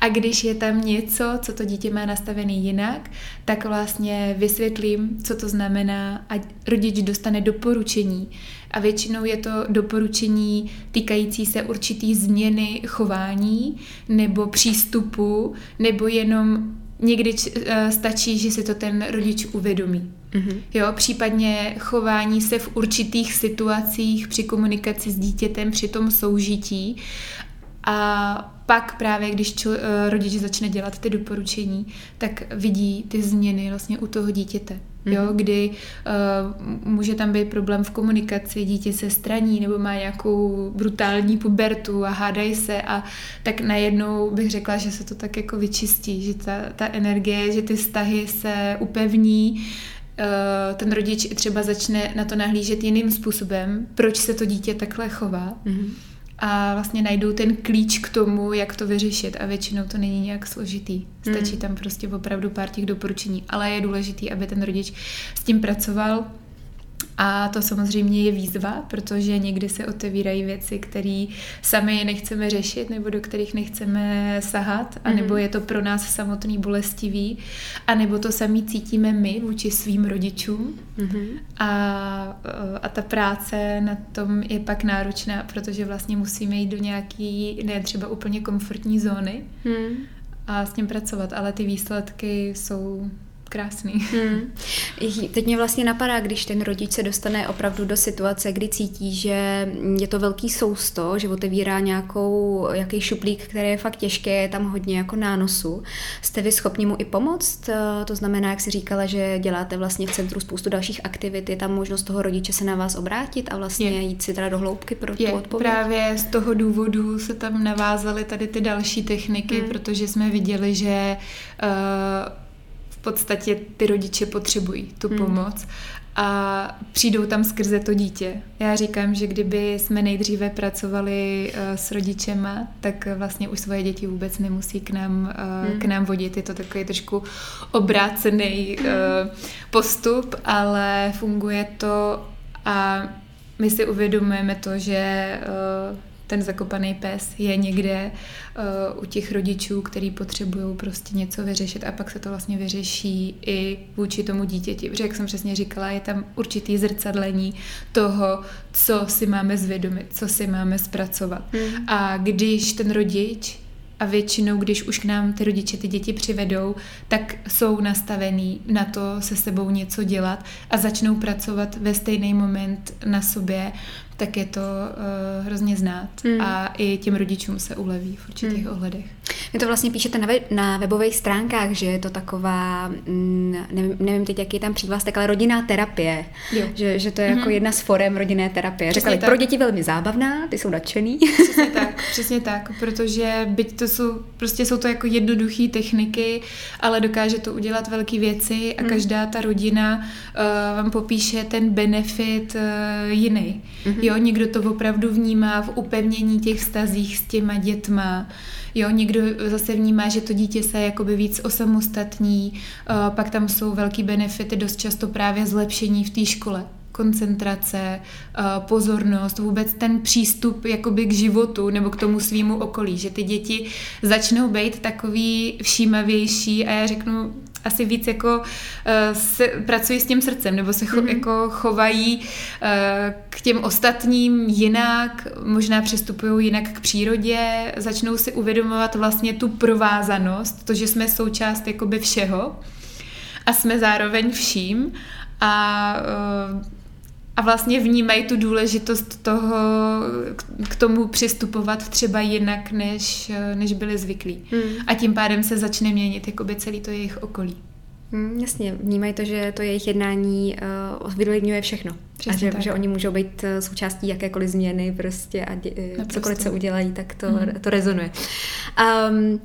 A když je tam něco, co to dítě má nastavený jinak, tak vlastně vysvětlím, co to znamená a rodič dostane doporučení. A většinou je to doporučení týkající se určitý změny chování nebo přístupu, nebo jenom někdy uh, stačí, že si to ten rodič uvědomí. Mm-hmm. Jo, případně chování se v určitých situacích při komunikaci s dítětem, při tom soužití. A pak právě, když čo, uh, rodič začne dělat ty doporučení, tak vidí ty změny vlastně u toho dítěte. Jo, kdy uh, může tam být problém v komunikaci, dítě se straní nebo má nějakou brutální pubertu a hádají se a tak najednou bych řekla, že se to tak jako vyčistí, že ta, ta energie, že ty vztahy se upevní, uh, ten rodič třeba začne na to nahlížet jiným způsobem, proč se to dítě takhle chová. Mm-hmm a vlastně najdou ten klíč k tomu, jak to vyřešit a většinou to není nějak složitý. Stačí mm. tam prostě opravdu pár těch doporučení, ale je důležitý, aby ten rodič s tím pracoval a to samozřejmě je výzva, protože někdy se otevírají věci, které sami nechceme řešit nebo do kterých nechceme sahat, anebo mhm. je to pro nás samotný bolestivý, anebo to sami cítíme my vůči svým rodičům. Mm-hmm. A, a ta práce na tom je pak náročná, protože vlastně musíme jít do nějaký, ne třeba úplně komfortní zóny mm. a s tím pracovat, ale ty výsledky jsou krásný. Hmm. <laughs> Teď mě vlastně napadá, když ten rodič se dostane opravdu do situace, kdy cítí, že je to velký sousto, že otevírá nějakou, jaký šuplík, který je fakt těžký, je tam hodně jako nánosu. Jste vy schopni mu i pomoct? Eh, to znamená, jak si říkala, že děláte vlastně v centru spoustu dalších aktivit, je tam možnost toho rodiče se na vás obrátit a vlastně je. jít si teda do hloubky pro je. tu odpověď? Právě z toho důvodu se tam navázaly tady ty další techniky, hmm. protože jsme viděli, že uh, podstatě ty rodiče potřebují tu hmm. pomoc a přijdou tam skrze to dítě. Já říkám, že kdyby jsme nejdříve pracovali uh, s rodičema, tak vlastně už svoje děti vůbec nemusí k nám, uh, hmm. k nám vodit. Je to takový trošku obrácený uh, postup, ale funguje to a my si uvědomujeme to, že uh, ten zakopaný pes je někde uh, u těch rodičů, který potřebují prostě něco vyřešit a pak se to vlastně vyřeší i vůči tomu dítěti. Protože jak jsem přesně říkala, je tam určitý zrcadlení toho, co si máme zvědomit, co si máme zpracovat. Hmm. A když ten rodič a většinou, když už k nám ty rodiče ty děti přivedou, tak jsou nastavený na to se sebou něco dělat a začnou pracovat ve stejný moment na sobě, tak je to uh, hrozně znát mm. a i těm rodičům se uleví v určitých mm. ohledech. Vy to vlastně píšete na, web, na webových stránkách, že je to taková, mm, nevím, nevím teď, jaký je tam přívlastek, ale rodinná terapie. Jo. Že, že to je mm-hmm. jako mhm. jedna z forem rodinné terapie. Řekli, pro děti velmi zábavná, ty jsou nadšený. Přesně tak, přesně tak, protože byť to jsou, prostě jsou to jako jednoduché techniky, ale dokáže to udělat velké věci a mm. každá ta rodina uh, vám popíše ten benefit uh, jiný. Mm-hmm. Jo, někdo to opravdu vnímá v upevnění těch vztazích s těma dětma. Jo, někdo zase vnímá, že to dítě se jakoby víc osamostatní, uh, pak tam jsou velký benefity, dost často právě zlepšení v té škole. Koncentrace, eh, pozornost, vůbec ten přístup jakoby k životu nebo k tomu svýmu okolí, že ty děti začnou být takový všímavější a já řeknu asi víc jako eh, se, pracují s tím srdcem nebo se cho, mm-hmm. jako chovají eh, k těm ostatním jinak, možná přistupují jinak k přírodě, začnou si uvědomovat vlastně tu provázanost, to, že jsme součást jakoby všeho a jsme zároveň vším a a vlastně vnímají tu důležitost toho, k tomu přistupovat třeba jinak, než, než byli zvyklí. Hmm. A tím pádem se začne měnit jakoby celý to jejich okolí. Hmm, jasně, vnímají to, že to jejich jednání uh, vylidňuje všechno. Přesně a že, že oni můžou být eh, součástí jakékoliv změny prostě a dě, cokoliv se udělají, tak to, hmm. to rezonuje. Um,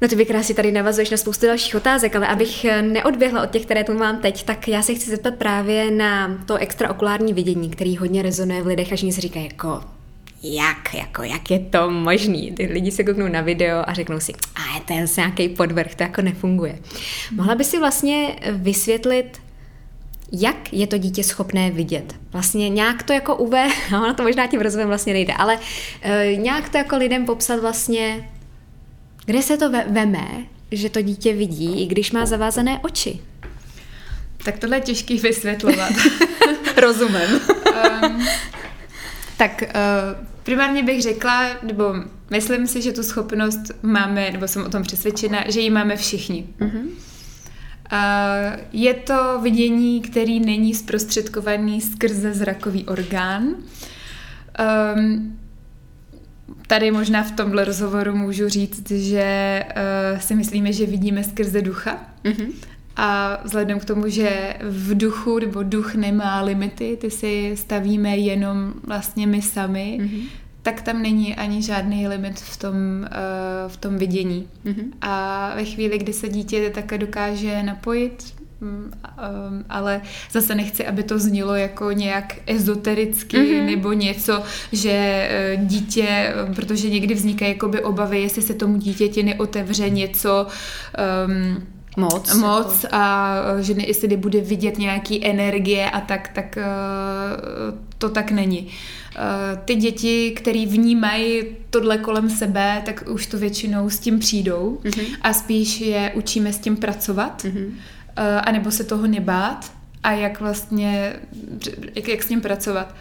No ty vykrásně tady navazuješ na spoustu dalších otázek, ale abych neodběhla od těch, které tu mám teď, tak já se chci zeptat právě na to extraokulární vidění, který hodně rezonuje v lidech, až si říkají jako jak, jako, jak je to možný? Ty lidi se kouknou na video a řeknou si, a je to jen nějaký podvrh, to jako nefunguje. Mohla by si vlastně vysvětlit, jak je to dítě schopné vidět. Vlastně nějak to jako uve, no, na to možná tím rozumem vlastně nejde, ale e, nějak to jako lidem popsat vlastně, kde se to veme, že to dítě vidí, i když má zavázané oči? Tak tohle je těžký vysvětlovat. <laughs> Rozumím. um, tak uh, primárně bych řekla, nebo myslím si, že tu schopnost máme, nebo jsem o tom přesvědčena, že ji máme všichni. Uh-huh. Uh, je to vidění, který není zprostředkovaný skrze zrakový orgán. Um, tady možná v tomhle rozhovoru můžu říct, že uh, si myslíme, že vidíme skrze ducha. Mm-hmm. A vzhledem k tomu, že v duchu nebo duch nemá limity, ty si stavíme jenom vlastně my sami, mm-hmm. tak tam není ani žádný limit v tom, uh, v tom vidění. Mm-hmm. A ve chvíli, kdy se dítě také dokáže napojit Mm, um, ale zase nechci, aby to znělo jako nějak ezotericky mm-hmm. nebo něco, že eh, dítě, protože někdy vznikají jakoby obavy, jestli se tomu dítěti neotevře něco um, moc, moc jako. a eh, že ne, jestli bude vidět nějaký energie a tak, tak uh, to tak není. Uh, ty děti, které vnímají tohle kolem sebe, tak už to většinou s tím přijdou mm-hmm. a spíš je učíme s tím pracovat. Mm-hmm Eh, anebo se toho nebát a jak vlastně, jak, jak s ním pracovat.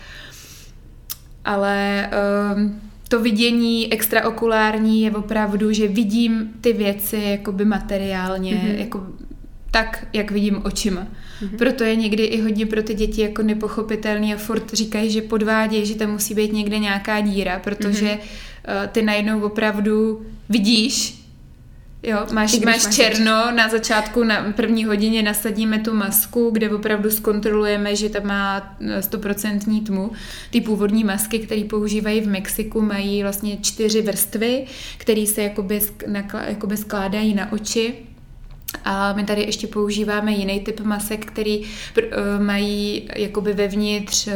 Ale um, to vidění extraokulární je opravdu, že vidím ty věci jakoby materiálně, mm-hmm. jako tak, jak vidím očima. Mm-hmm. Proto je někdy i hodně pro ty děti jako nepochopitelný a furt říkají, že podvádějí, že tam musí být někde nějaká díra, protože mm-hmm. uh, ty najednou opravdu vidíš, Jo, máš, máš černo, na začátku na první hodině nasadíme tu masku, kde opravdu zkontrolujeme, že tam má eh, stoprocentní tmu. Ty původní masky, které používají v Mexiku, mají vlastně čtyři vrstvy, které se jakoby, jakoby skládají na oči A my tady ještě používáme jiný typ masek, který pr- mají jakoby vevnitř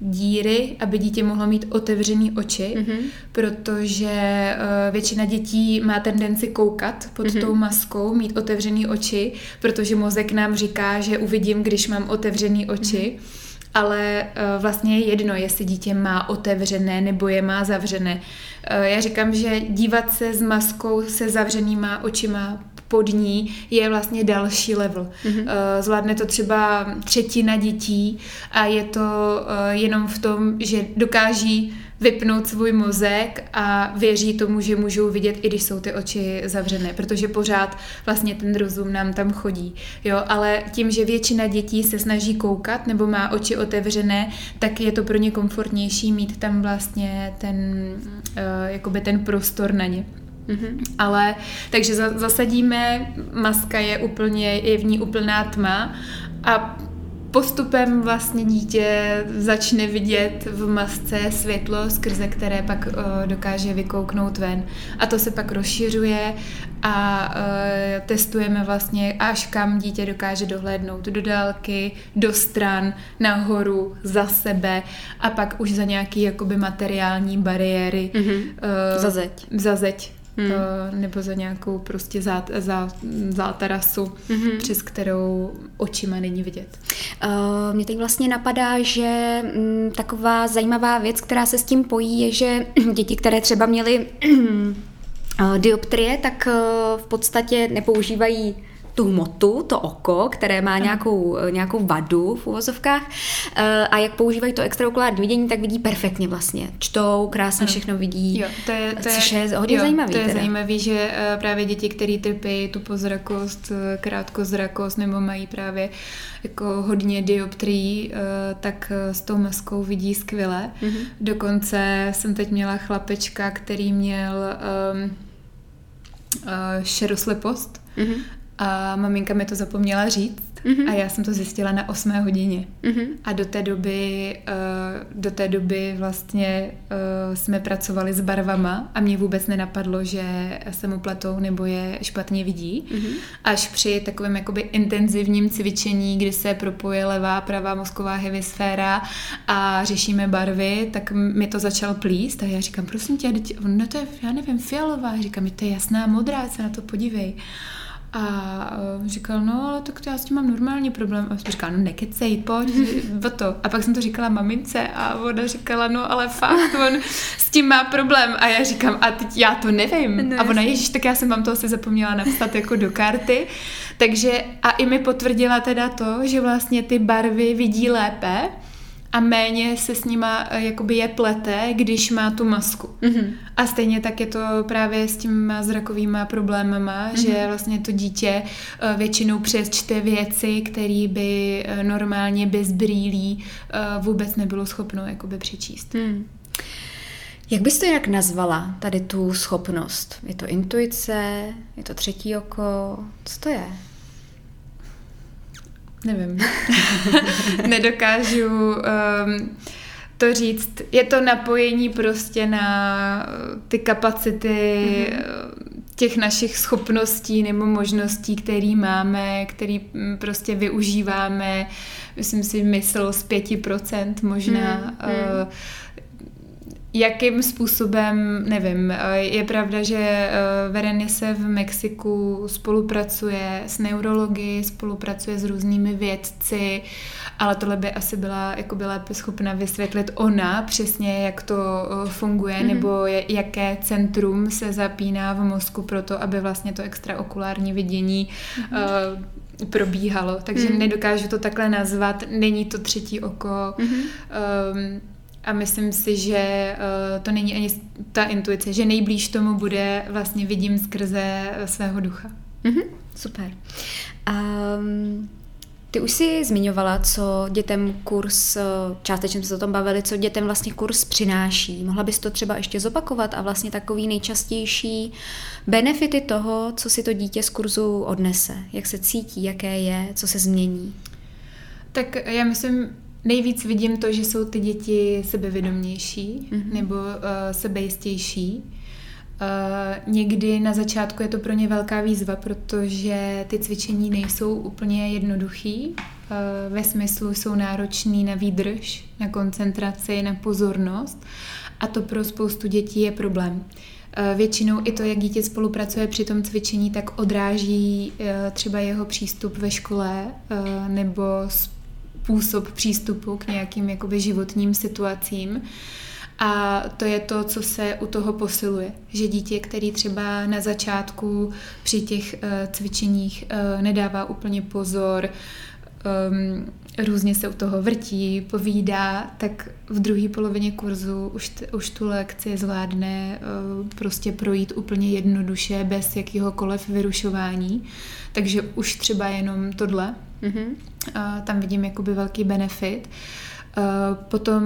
díry, aby dítě mohlo mít otevřený oči, mm-hmm. protože uh, většina dětí má tendenci koukat pod mm-hmm. tou maskou, mít otevřený oči, protože mozek nám říká, že uvidím, když mám otevřený oči. Mm-hmm ale uh, vlastně je jedno, jestli dítě má otevřené nebo je má zavřené. Uh, já říkám, že dívat se s maskou se zavřenýma očima pod ní je vlastně další level. Mm-hmm. Zvládne to třeba třetina dětí a je to eh, jenom v tom, že dokáží vypnout svůj mozek a věří tomu, že můžou vidět, i když jsou ty oči zavřené, protože pořád vlastně ten rozum nám tam chodí. Jo, ale tím, že většina dětí se snaží koukat nebo má oči otevřené, tak je to pro ně komfortnější mít tam vlastně ten, uh, jakoby ten prostor na ně. Mm-hmm. Ale takže za, zasadíme, maska je úplně, je v ní úplná tma a postupem vlastně dítě začne vidět v masce světlo, skrze které pak uh, dokáže vykouknout ven. A to se pak rozšiřuje a uh, testujeme vlastně, až kam dítě dokáže dohlédnout. Do dálky, do stran, nahoru, za sebe a pak už za nějaký jakoby materiální bariéry. Mm-hmm. Uh, za zeď. Za zeď hmm. nebo za nějakou prostě za, za, za terasu, hmm. přes kterou očima není vidět. Uh, mě teď vlastně napadá, že m, mm, taková zajímavá věc, která se s tím pojí, je, že <clears throat> děti, které třeba měly uh, <clears throat> dioptrie, tak uh, v podstatě nepoužívají tu hmotu, to oko, které má nějakou, nějakou vadu v uvozovkách eh, a jak používají to extraokulární vidění, tak vidí perfektně vlastně. Čtou, krásně všechno vidí, jo, to je, to což je, je hodně jo, zajímavý. To je teda. zajímavý, že eh, právě děti, které trpí tu pozrakost, eh, krátkozrakost nebo mají právě jako hodně dioptrií, tak s tou maskou vidí skvěle. Mm-hmm. Dokonce jsem teď měla chlapečka, který měl um, uh, šeroslepost mm-hmm. A maminka mi to zapomněla říct mm-hmm. a já jsem to zjistila na 8 hodině. Mm-hmm. A do té doby, uh, do té doby vlastně uh, jsme pracovali s barvama a mě vůbec nenapadlo, že se mu pletou nebo je špatně vidí. Mm-hmm. Až při takovém jakoby intenzivním cvičení, kdy se propoje levá, pravá mozková hemisféra a řešíme barvy, tak mi to začal plíst a já říkám, prosím tě, no to je, já nevím, fialová. Říkám, to je jasná modrá, se na to podívej. A uh, říkal, no ale tak to já s tím mám normální problém. A jsem říkala, no nekecej, pojď, o to. A pak jsem to říkala mamince a ona říkala, no ale fakt, on s tím má problém. A já říkám, a teď já to nevím. No, a ona, ježiš, tak já jsem vám to asi zapomněla napsat jako do karty. Takže a i mi potvrdila teda to, že vlastně ty barvy vidí lépe, a méně se s nima eh, jakoby je plete, když má tu masku. Mm-hmm. A stejně tak je to právě s těma zrakovýma problémama, mm-hmm. že vlastně to dítě eh, většinou přečte věci, které by eh, normálně bez brýlí vůbec nebylo schopno jakoby přečíst. Mm. Jak bys to jinak nazvala, tady tu schopnost? Je to intuice? Je to třetí oko? Co to je? Nevím. <laughs> Nedokážu um, to říct. Je to napojení prostě na ty kapacity mm-hmm. těch našich schopností nebo možností, které máme, které mm, prostě využíváme. Myslím si, mysl z 5% možná. Mm-hmm. Uh, jakým způsobem, nevím, je pravda, že eh, Verenice v Mexiku spolupracuje s neurology, spolupracuje s různými vědci, ale tohle by asi byla jako by lépe schopna vysvětlit ona přesně, jak to eh, funguje, mm-hmm. nebo jaké centrum se zapíná v mozku pro to, aby vlastně to extraokulární vidění mm-hmm. uh, probíhalo. Takže mm-hmm. nedokážu to takhle nazvat, není to třetí oko. Mm-hmm. Um, a myslím si, že uh, to není ani ta intuice, že nejblíž tomu bude vlastně vidím skrze svého ducha. Mm-hmm, super. Um, ty už si zmiňovala, co dětem kurz, částečně jsme se o tom bavili, co dětem vlastně kurz přináší. Mohla bys to třeba ještě zopakovat a vlastně takový nejčastější benefity toho, co si to dítě z kurzu odnese, jak se cítí, jaké je, co se změní? Tak já myslím, Nejvíc vidím to, že jsou ty děti sebevědomější mm-hmm. nebo uh, sebejistější někdy na začátku je to pro ně velká výzva, protože ty cvičení nejsou úplně jednoduchý. ve smyslu jsou náročný na výdrž, na koncentraci, na pozornost a to pro spoustu dětí je problém. Většinou i to, jak dítě spolupracuje při tom cvičení, tak odráží třeba jeho přístup ve škole nebo způsob přístupu k nějakým jakoby životním situacím. A to je to, co se u toho posiluje. Že dítě, který třeba na začátku při těch uh, cvičeních uh, nedává úplně pozor, um, různě se u toho vrtí, povídá, tak v druhé polovině kurzu už, t, už tu lekci zvládne uh, prostě projít úplně jednoduše, bez jakýhokoliv vyrušování. Takže už třeba jenom tohle. Mm-hmm. Uh, tam vidím jakoby velký benefit. Uh, potom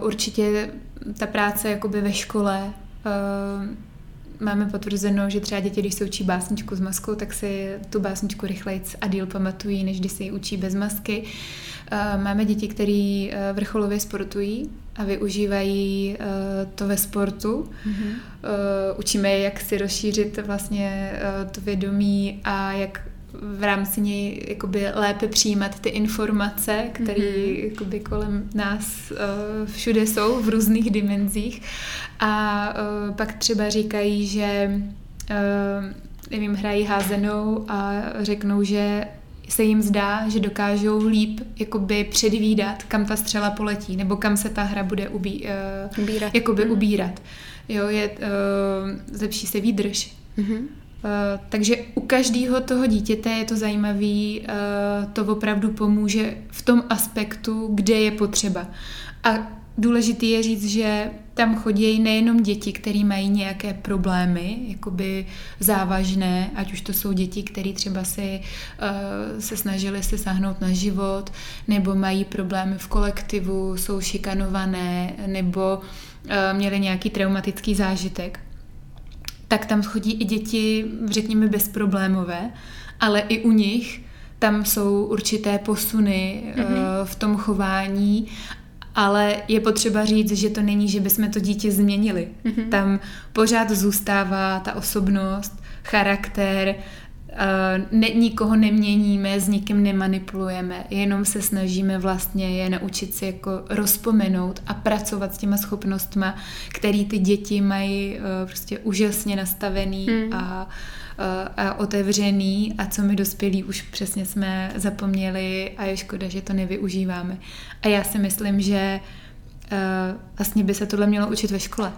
uh, určitě ta práce jakoby ve škole máme potvrzeno, že třeba děti, když se učí básničku s maskou, tak si tu básničku rychlejc a díl pamatují, než když se ji učí bez masky. Uh, máme děti, které uh, vrcholově sportují a využívají uh, to ve sportu. Mm-hmm. Učíme je, jak si rozšířit vlastně to vědomí a jak v rámci něj jakoby lépe přijímat ty informace, které mm-hmm. jakoby kolem nás uh, všude jsou v různých dimenzích. A uh, pak třeba říkají, že uh, nevím, hrají házenou a řeknou, že se jim zdá, že dokážou líp jakoby předvídat, kam ta střela poletí, nebo kam se ta hra bude ubí, uh, ubírat. Jakoby mm. ubírat. Jo, je, uh, zlepší se výdrž. Mm-hmm. Eh, takže u každého toho dítěte je to zajímavé, uh, to opravdu pomůže v tom aspektu, kde je potřeba. A důležité je říct, že tam chodí nejenom děti, které mají nějaké problémy, jakoby závažné, ať už to jsou děti, které třeba si, uh, se snažili se sahnout na život, nebo mají problémy v kolektivu, jsou šikanované, nebo měli nějaký traumatický zážitek tak tam chodí i děti, řekněme, bezproblémové, ale i u nich tam jsou určité posuny mm-hmm. v tom chování, ale je potřeba říct, že to není, že bychom to dítě změnili. Mm-hmm. Tam pořád zůstává ta osobnost, charakter, ne, nikoho neměníme, s nikým nemanipulujeme, jenom se snažíme vlastně je naučit si jako rozpomenout a pracovat s těma schopnostma, které ty děti mají uh, prostě úžasně nastavený hmm. a, uh, a otevřený a co my dospělí už přesně jsme zapomněli a je škoda, že to nevyužíváme. A já si myslím, že vlastně by se tohle mělo učit ve škole.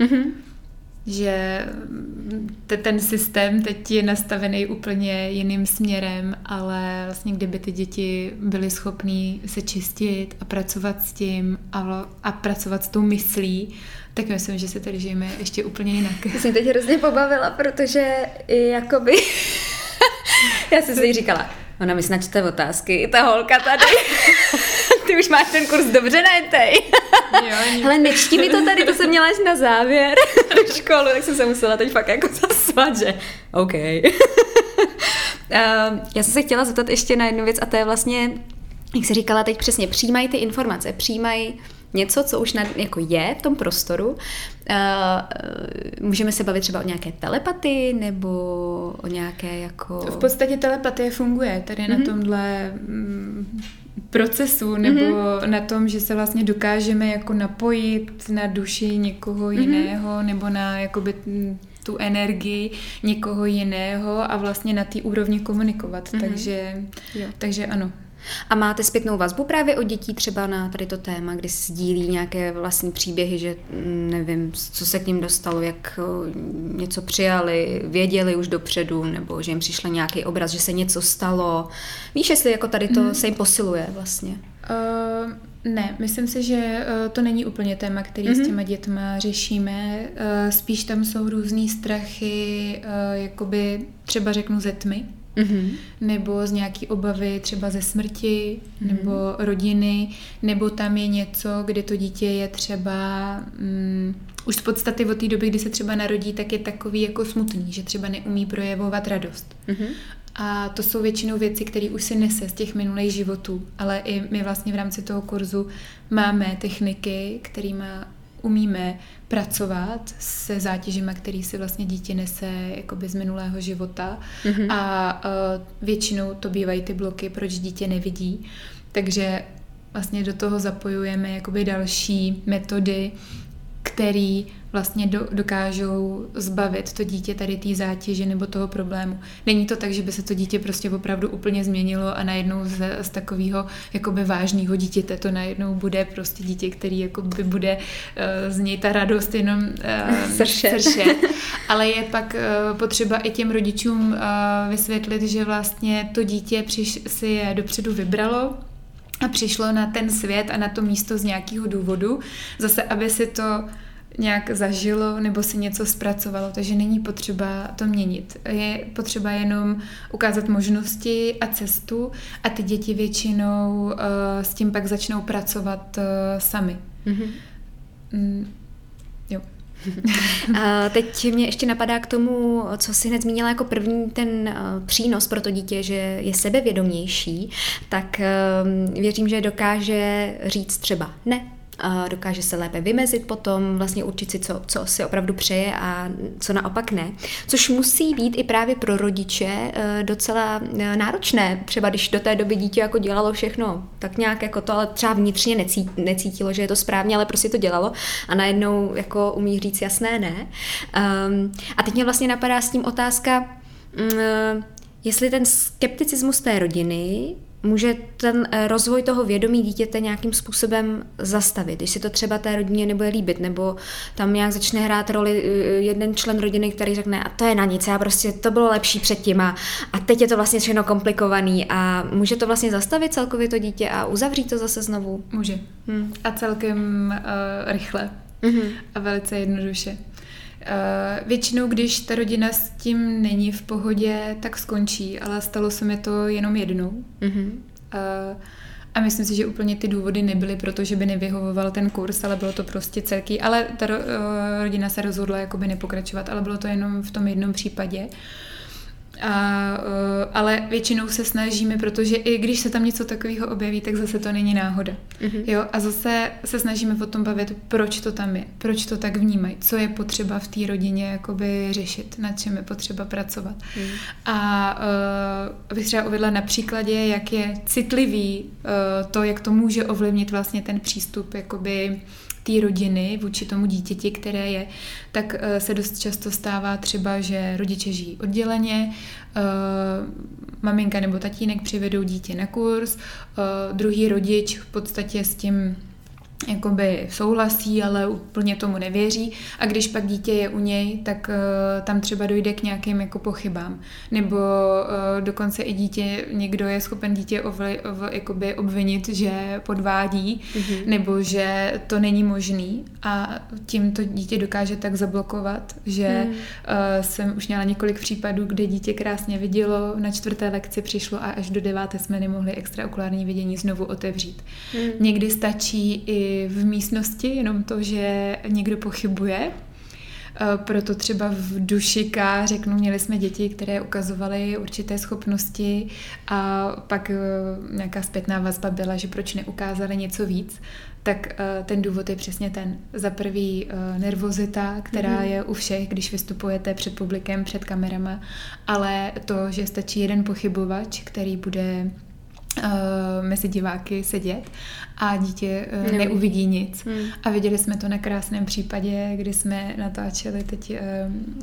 Mm-hmm že ten systém teď je nastavený úplně jiným směrem, ale vlastně kdyby ty děti byly schopné se čistit a pracovat s tím a, a pracovat s tou myslí, tak myslím, že se tady žijeme ještě úplně jinak. Já jsem teď hrozně pobavila, protože jakoby... <laughs> Já jsem si říkala, ona mi snačte otázky, ta holka tady. <laughs> Ty už máš ten kurz dobře najetej. Ale <laughs> nečti mi to tady, to jsem měla až na závěr <laughs> školu, tak jsem se musela teď fakt jako zasvat, že OK. uh, <laughs> já jsem se chtěla zeptat ještě na jednu věc a to je vlastně, jak jsi říkala teď přesně, přijímají ty informace, přijímají něco, co už na, jako je v tom prostoru. Uh, můžeme se bavit třeba o nějaké telepatii nebo o nějaké jako... V podstatě telepatie funguje tady mm-hmm. na mhm. tomhle mm, procesu nebo mm-hmm. na tom, že se vlastně dokážeme jako napojit na duši někoho mm-hmm. jiného nebo na jakoby tu energii někoho jiného a vlastně na té úrovni komunikovat. Mm-hmm. Takže, jo. takže ano. A máte zpětnou vazbu právě od dětí třeba na tady to téma, kdy sdílí nějaké vlastní příběhy, že mm, nevím, co se k ním dostalo, jak něco přijali, věděli už dopředu, nebo že jim přišel nějaký obraz, že se něco stalo. Víš, jestli jako tady to mm. se jim posiluje vlastně? Uh, ne, myslím si, že uh, to není úplně téma, který mm-hmm. s mhm. těma dětma řešíme. Uh, spíš tam jsou různé strachy, uh, jakoby třeba řeknu ze tmy, mm-hmm. nebo z nějaký obavy třeba ze smrti, mm-hmm. nebo rodiny, nebo tam je něco, kde to dítě je třeba mm, už z podstaty od té doby, kdy se třeba narodí, tak je takový jako smutný, že třeba neumí projevovat radost. Mm-hmm. A to jsou většinou věci, které už si nese z těch minulých životů, ale i my vlastně v rámci toho kurzu máme techniky, kterými umíme pracovat se zátěžima, který si vlastně dítě nese jakoby z minulého života mm-hmm. a uh, většinou to bývají ty bloky, proč dítě nevidí. Takže vlastně do toho zapojujeme jakoby další metody, který vlastně do, dokážou zbavit to dítě tady té zátěže nebo toho problému. Není to tak, že by se to dítě prostě opravdu úplně změnilo a najednou z, z takového jakoby vážného dítěte to najednou bude prostě dítě, který jakoby bude uh, z něj ta radost jenom <laughs> uh, sršet. sršet. <laughs> Ale je pak uh, potřeba i těm rodičům uh, vysvětlit, že vlastně to dítě přiš, si je dopředu vybralo, a přišlo na ten svět a na to místo z nějakého důvodu, zase aby si to nějak zažilo nebo si něco zpracovalo, takže není potřeba to měnit. Je potřeba jenom ukázat možnosti a cestu a ty děti většinou uh, s tím pak začnou pracovat uh, sami. Mm-hmm. <laughs> A teď mě ještě napadá k tomu, co si hned zmínila jako první ten eh, přínos pro to dítě, že je sebevědomější, tak věřím, že dokáže říct třeba ne, dokáže se lépe vymezit potom, vlastně určit si, co, co si opravdu přeje a co naopak ne. Což musí být i právě pro rodiče eh, docela eh, náročné. Třeba když do té doby dítě jako dělalo všechno tak nějak jako to, ale třeba vnitřně necítilo, že je to správně, ale prostě to dělalo a najednou jako umí říct jasné ne. Um, a teď mě vlastně napadá s tím otázka, um, jestli ten skepticismus té rodiny může ten eh, rozvoj toho vědomí dítěte nějakým způsobem zastavit, když si to třeba té rodině nebude líbit, nebo tam nějak začne hrát roli eh, jeden člen rodiny, který řekne, a to je na nic, a prostě to bylo lepší předtím a, a teď je to vlastně všechno komplikovaný a může to vlastně zastavit celkově to dítě a uzavřít to zase znovu? Může. Hmm. A celkem uh, rychle. Mm-hmm. A velice jednoduše. Uh, většinou, když ta rodina s tím není v pohodě, tak skončí, ale stalo se mi to jenom jednou. Mm-hmm. A myslím si, že úplně ty důvody nebyly, protože by nevyhovoval ten kurz, ale bylo to prostě celký. Ale ta uh, rodina se rozhodla jakoby nepokračovat, ale bylo to jenom v tom jednom případě. Uh, a, uh, ale většinou se snažíme, protože i když se tam něco takového objeví, tak zase to není náhoda. Mm-hmm. Jo? A zase se snažíme o tom bavit, proč to tam je, proč to tak vnímají, co je potřeba v té rodině jakoby řešit, nad čem je potřeba pracovat. Mm. A uh, bych třeba uvedla na příkladě, jak je citlivý uh, to, jak to může ovlivnit vlastně ten přístup jakoby té rodiny vůči tomu dítěti, které je, tak eh, se dost často stává třeba, že rodiče žijí odděleně, eh, maminka nebo tatínek přivedou dítě na kurz, eh, druhý rodič v podstatě s tím jakoby souhlasí, ale úplně tomu nevěří a když pak dítě je u něj, tak uh, tam třeba dojde k nějakým jako pochybám. Nebo uh, dokonce i dítě, někdo je schopen dítě ovli, ov, jakoby obvinit, že podvádí, mm-hmm. nebo že to není možný a tím to dítě dokáže tak zablokovat, že mm. uh, jsem už měla několik případů, kde dítě krásně vidělo, na čtvrté lekci přišlo a až do deváté jsme nemohli extraokulární vidění znovu otevřít. Mm. Někdy stačí i v místnosti, jenom to, že někdo pochybuje. Eh, proto třeba v dušika, řeknu, měli jsme děti, které ukazovaly určité schopnosti a pak eh, nějaká zpětná vazba byla, že proč neukázali něco víc, tak eh, ten důvod je přesně ten. Za prvý nervozita, která mm-hmm. je u všech, když vystupujete před publikem, před kamerama, ale to, že stačí jeden pochybovač, který bude mezi diváky sedět a dítě uh, neuvidí nic. Hmm. A viděli jsme to na krásném případě, kdy jsme natáčeli teď uh,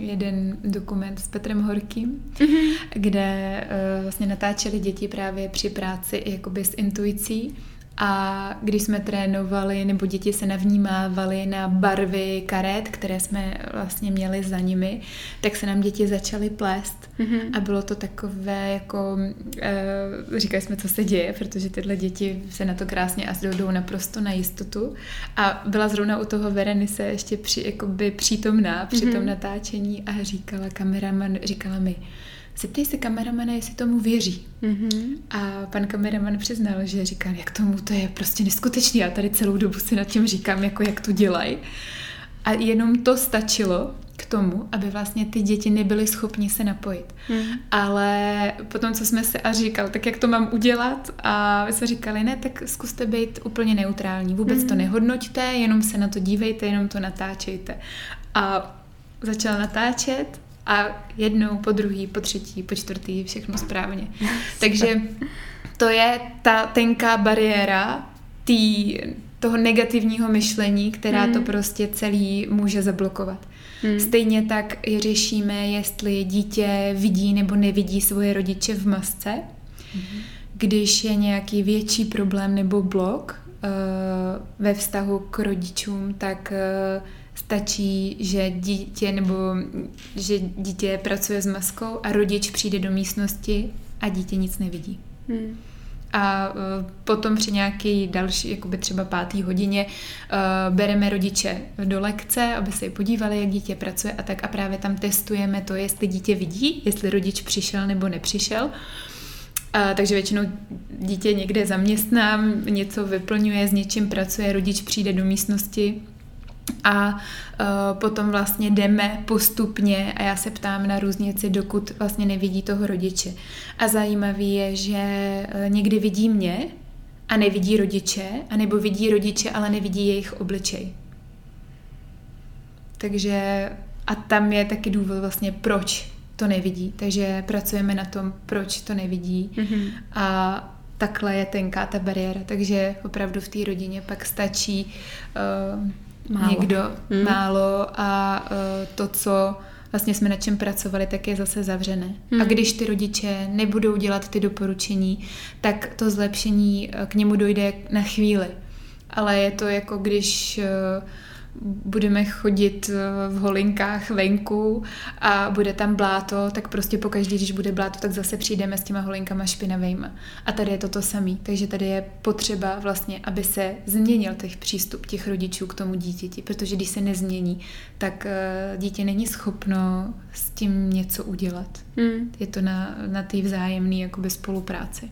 jeden dokument s Petrem Horkým, hmm. kde vlastně natáčeli děti právě při práci jakoby s intuicí a když jsme trénovali, nebo děti se navnímávaly na barvy karet, které jsme vlastně měli za nimi, tak se nám děti začaly plést. Mm-hmm. A bylo to takové, jako e, říkali jsme, co se děje, protože tyhle děti se na to krásně a jdou naprosto na jistotu. A byla zrovna u toho Verenise ještě při, jakoby přítomná při mm-hmm. tom natáčení a říkala kameraman, říkala mi, zeptej se kameramana, jestli tomu věří. Mm-hmm. A pan kameraman přiznal, že říká, jak tomu to je prostě neskutečný. Já tady celou dobu si nad tím říkám, jako jak to dělají. A jenom to stačilo, k tomu, aby vlastně ty děti nebyly schopni se napojit. Hmm. Ale potom, co jsme se a říkal, tak jak to mám udělat? A my jsme říkali, ne, tak zkuste být úplně neutrální. Vůbec hmm. to nehodnoťte, jenom se na to dívejte, jenom to natáčejte. A začal natáčet a jednou, po druhý, po třetí, po čtvrtý, všechno správně. Takže to je ta tenká bariéra tý, toho negativního myšlení, která hmm. to prostě celý může zablokovat. Hmm. Stejně tak řešíme, jestli dítě vidí nebo nevidí svoje rodiče v masce. Hmm. Když je nějaký větší problém nebo blok uh, ve vztahu k rodičům, tak uh, stačí, že dítě nebo že dítě pracuje s maskou a rodič přijde do místnosti a dítě nic nevidí. Hmm. A uh, potom při nějaký další, jakoby třeba pátý hodině, uh, bereme rodiče do lekce, aby se podívali, jak dítě pracuje a tak a právě tam testujeme to, jestli dítě vidí, jestli rodič přišel nebo nepřišel. Uh, takže většinou dítě někde zaměstnám, něco vyplňuje, s něčím pracuje, rodič přijde do místnosti, a uh, potom vlastně jdeme postupně a já se ptám na různici, dokud vlastně nevidí toho rodiče. A zajímavý je, že uh, někdy vidí mě a nevidí rodiče, anebo vidí rodiče, ale nevidí jejich obličej. Takže a tam je taky důvod vlastně, proč to nevidí. Takže pracujeme na tom, proč to nevidí. Mm-hmm. A takhle je tenká ta bariéra. Takže opravdu v té rodině pak stačí uh, málo. někdo hmm. málo a uh, to, co vlastně jsme na čem pracovali, tak je zase zavřené. Hmm. A když ty rodiče nebudou dělat ty doporučení, tak to zlepšení e, k němu dojde na chvíli. Ale je to jako když uh, budeme chodit eh, v holinkách venku a bude tam bláto, tak prostě pokaždé, když bude bláto, tak zase přijdeme s těma holinkama špinavejma. A tady je to to samé. Takže tady je potřeba vlastně, aby se změnil těch přístup těch rodičů k tomu dítěti, protože když se nezmění, tak eh, dítě není schopno s tím něco udělat. Hmm. Je to na, na té vzájemné jakoby spolupráci.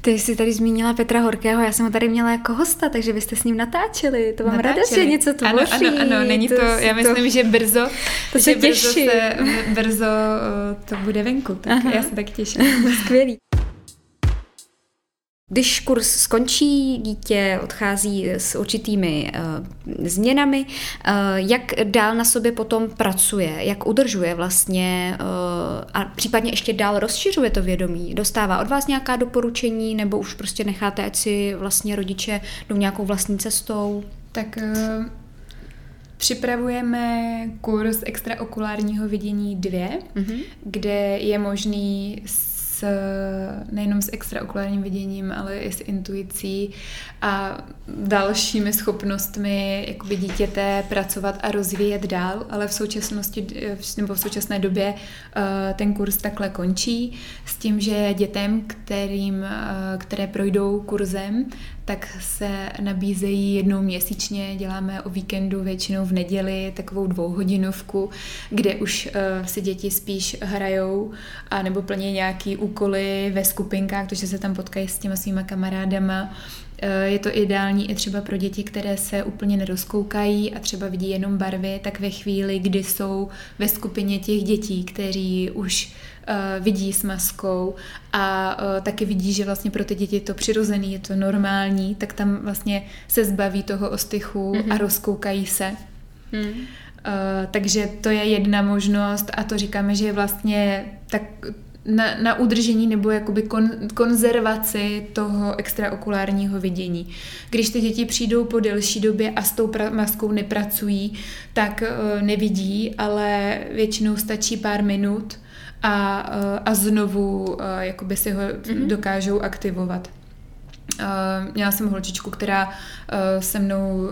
Ty jsi tady zmínila Petra Horkého, já jsem ho tady měla jako hosta, takže vy jste s ním natáčeli. To vám natáčeli. rada, že něco tvoří. Ano, ano, ano, není to, to já myslím, to, že brzo, to se že brzo, se, brzo to bude venku, tak Aha. já se tak těším. <laughs> Skvělý. Když kurz skončí, dítě odchází s určitými uh, změnami, uh, jak dál na sobě potom pracuje, jak udržuje vlastně uh, a případně ještě dál rozšiřuje to vědomí, dostává od vás nějaká doporučení nebo už prostě necháte, ať si vlastně rodiče jdou nějakou vlastní cestou? Tak uh... Připravujeme kurz extraokulárního vidění 2, mm-hmm. kde je možný s, nejenom s extraokulárním viděním, ale i s intuicí a dalšími schopnostmi jakoby dítěte pracovat a rozvíjet dál, ale v současnosti nebo v současné době eh, ten kurz takhle končí s tím, že dětem, kterým, eh, které projdou kurzem, tak se nabízejí jednou měsíčně, děláme o víkendu většinou v neděli takovou dvouhodinovku, kde už uh, si děti spíš hrajou a nebo plní nějaký úkoly ve skupinkách, protože se tam potkají s těma svýma kamarádama. Eh, je to ideální i třeba pro děti, které se úplně nerozkoukají a třeba vidí jenom barvy, tak ve chvíli, kdy jsou ve skupině těch dětí, kteří už vidí s maskou a uh, taky vidí, že vlastně pro ty děti je to přirozený, je to normální, tak tam vlastně se zbaví toho ostychu mm-hmm. a mhm. rozkoukají se. Mm. Takže to je jedna možnost a to říkáme, že je vlastně tak na, na udržení nebo jakoby kon, konzervaci toho extraokulárního vidění. Když ty děti přijdou po delší době a s tou pra, maskou nepracují, tak uh, nevidí, ale většinou stačí pár minut a, a znovu uh, jakoby si ho mm-hmm. dokážou aktivovat. Uh, měla jsem holčičku, která uh, se mnou, uh,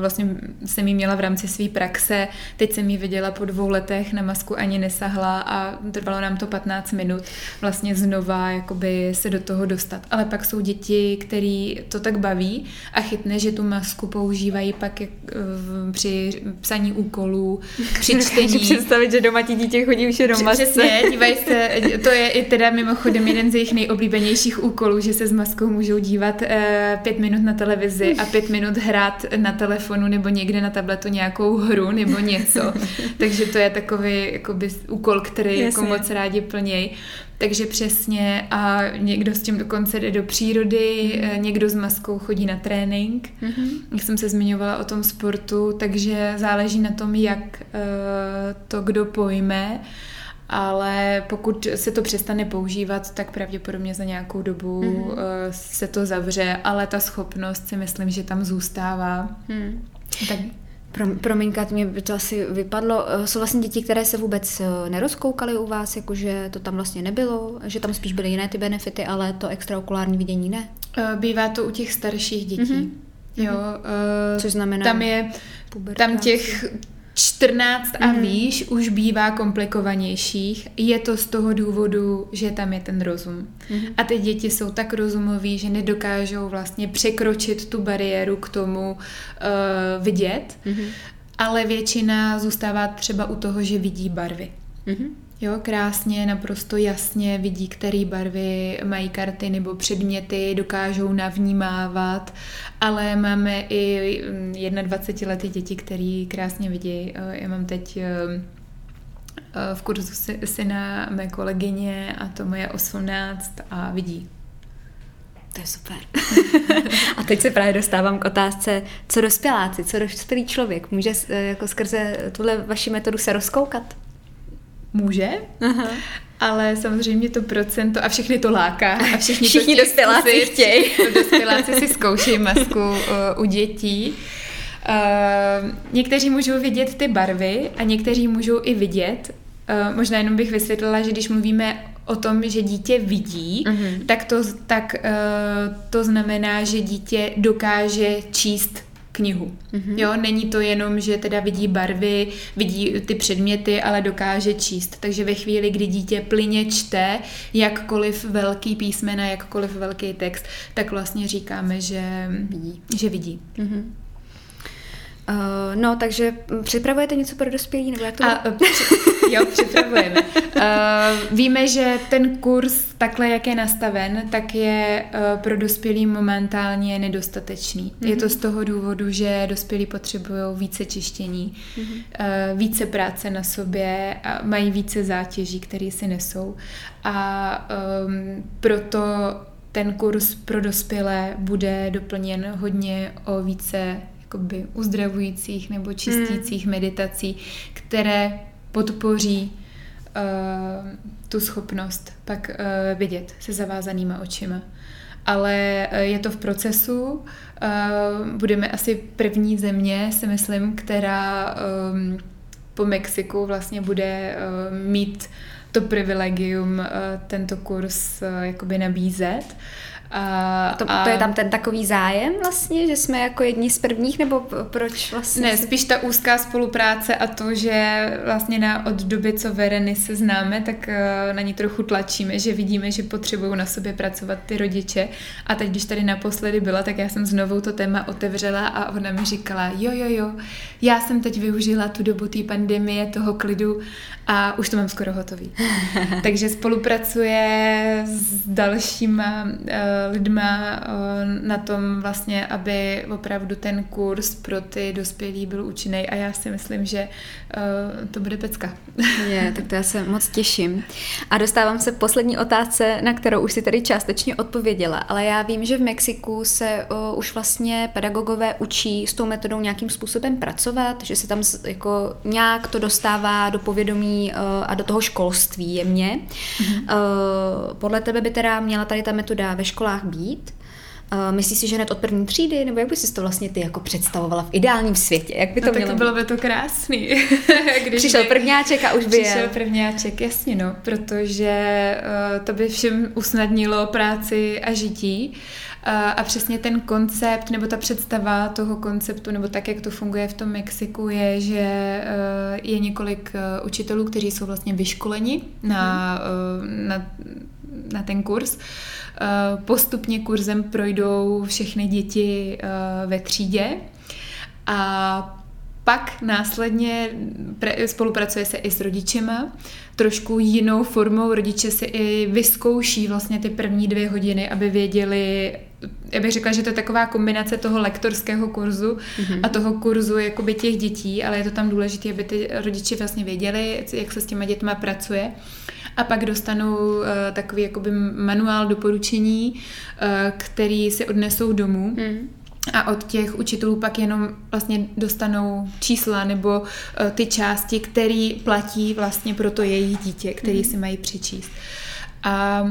vlastně jsem jí měla v rámci své praxe, teď jsem ji viděla po dvou letech, na masku ani nesahla a trvalo nám to 15 minut vlastně znova jakoby se do toho dostat. Ale pak jsou děti, který to tak baví a chytne, že tu masku používají pak jak, uh, při psaní úkolů, při <laughs> čtení. představit, že doma ti dítě chodí už jenom masce. Přesně, dívají se, to je i teda mimochodem jeden z jejich nejoblíbenějších úkolů, že se s maskou můžou dívat dívat uh, pět minut na televizi a pět <laughs> minut hrát na telefonu nebo někde na tabletu nějakou hru nebo něco. <laughs> Takže to je takový jakoby, úkol, který jako moc rádi plnějí. Takže přesně a někdo s tím dokonce jde do přírody, mm. někdo s maskou chodí na trénink. Mm-hmm. Jak jsem se zmiňovala o tom sportu, takže záleží na tom, jak uh, to kdo pojme ale pokud se to přestane používat, tak pravděpodobně za nějakou dobu mm-hmm. se to zavře, ale ta schopnost si myslím, že tam zůstává. Mm. Tak Promiňka, mě by to asi vypadlo. Eh, jsou vlastně děti, které se vůbec eh, nerozkoukaly u vás, jakože to tam vlastně nebylo, že tam spíš byly jiné ty benefity, ale to extraokulární vidění ne? Bývá to u těch starších dětí. Mm-hmm. Jo, uh, Což znamená? Tam je, tam těch 14 a mm. výš už bývá komplikovanějších. Je to z toho důvodu, že tam je ten rozum. Mm. A ty děti jsou tak rozumoví, že nedokážou vlastně překročit tu bariéru k tomu uh, vidět, mm. ale většina zůstává třeba u toho, že vidí barvy. Mm. Jo, krásně, naprosto jasně vidí, které barvy mají karty nebo předměty, dokážou navnímávat, ale máme i 21 lety děti, které krásně vidí. Já mám teď v kurzu syna mé kolegyně a tomu je 18 a vidí. To je super. <laughs> a teď se právě dostávám k otázce, co dospěláci, co dospělý člověk může jako skrze tuhle vaši metodu se rozkoukat? Může, Aha. ale samozřejmě to procento a všechny to láká a všichni, všichni to dospěláci chtějí. Dospěláci <laughs> si zkoušejí masku uh, u dětí. Uh, někteří můžou vidět ty barvy a někteří můžou i vidět. Uh, možná jenom bych vysvětlila, že když mluvíme o tom, že dítě vidí, uh-huh. tak, to, tak uh, to znamená, že dítě dokáže číst knihu. Mm-hmm. Jo, není to jenom, že teda vidí barvy, vidí ty předměty, ale dokáže číst. Takže ve chvíli, kdy dítě plyně čte jakkoliv velký písmena, jakkoliv velký text, tak vlastně říkáme, že vidí. Že vidí. Mm-hmm. Uh, no, takže připravujete něco pro dospělí? Nebo jak to A, uh, při, jo, připravujeme. Uh, víme, že ten kurz, takhle jak je nastaven, tak je uh, pro dospělí momentálně nedostatečný. Mm-hmm. Je to mhm. z toho důvodu, že dospělí potřebují více čištění, mm-hmm. uh, více práce na sobě, a mají více zátěží, které si nesou. A um, proto ten kurz pro dospělé bude doplněn hodně o více jakoby uzdravujících nebo čistících hmm. meditací, které podpoří uh, tu schopnost pak uh, vidět se zavázanýma očima. Ale uh, je to v procesu. Uh, budeme asi první země, si myslím, která um, po Mexiku vlastně bude uh, mít to privilegium uh, tento kurz uh, jakoby nabízet. Uh, a, to, a... to je tam ten takový zájem vlastně, že jsme jako jedni z prvních, nebo proč vlastně? Ne, spíš ta úzká spolupráce a to, že vlastně na, od doby, co Vereny se známe, tak uh, na ní trochu tlačíme, že vidíme, že potřebují na sobě pracovat ty rodiče. A teď, když tady naposledy byla, tak já jsem znovu to téma otevřela a ona mi říkala, jo, jo, jo, já jsem teď využila tu dobu té pandemie, toho klidu a už to mám skoro hotový. <laughs> Takže spolupracuje s dalšíma uh, lidma uh, na tom vlastně, aby opravdu ten kurz pro ty dospělí byl účinný a já si myslím, že uh, to bude pecka. Je, tak to já se moc těším. A dostávám se poslední otázce, na kterou už si tady částečně odpověděla, ale já vím, že v Mexiku se uh, už vlastně pedagogové učí s tou metodou nějakým způsobem pracovat, že se tam jako nějak to dostává do povědomí uh, a do toho školství jemně. Mm-hmm. Uh, podle tebe by teda měla tady ta metoda ve školách být? Uh, myslíš si, že hned od první třídy, nebo jak bys si to vlastně ty jako představovala v ideálním světě? Jak by to no, mělo tak bylo by to krásný. <laughs> Když Přišel by, prvňáček a už by Přišel jel. prvňáček, jasně no, protože to by všem usnadnilo práci a žití. Uh, a přesně ten koncept nebo ta představa toho konceptu nebo tak, jak to funguje v tom Mexiku, je, že eh, je několik eh, učitelů, kteří jsou vlastně vyškoleni na, mhm. na, na ten kurz. Postupně kurzem projdou všechny děti ve třídě a pak následně spolupracuje se i s rodičema, trošku jinou formou. Rodiče si i vyzkouší vlastně ty první dvě hodiny, aby věděli, já bych řekla, že to je taková kombinace toho lektorského kurzu mm-hmm. a toho kurzu jakoby těch dětí, ale je to tam důležité, aby ty rodiči vlastně věděli, jak se s těma dětma pracuje. A pak dostanou uh, takový jakoby manuál doporučení, uh, který si odnesou domů. Mm. A od těch učitelů pak jenom vlastně dostanou čísla nebo uh, ty části, které platí vlastně pro to jejich dítě, který mm. si mají přečíst. A uh,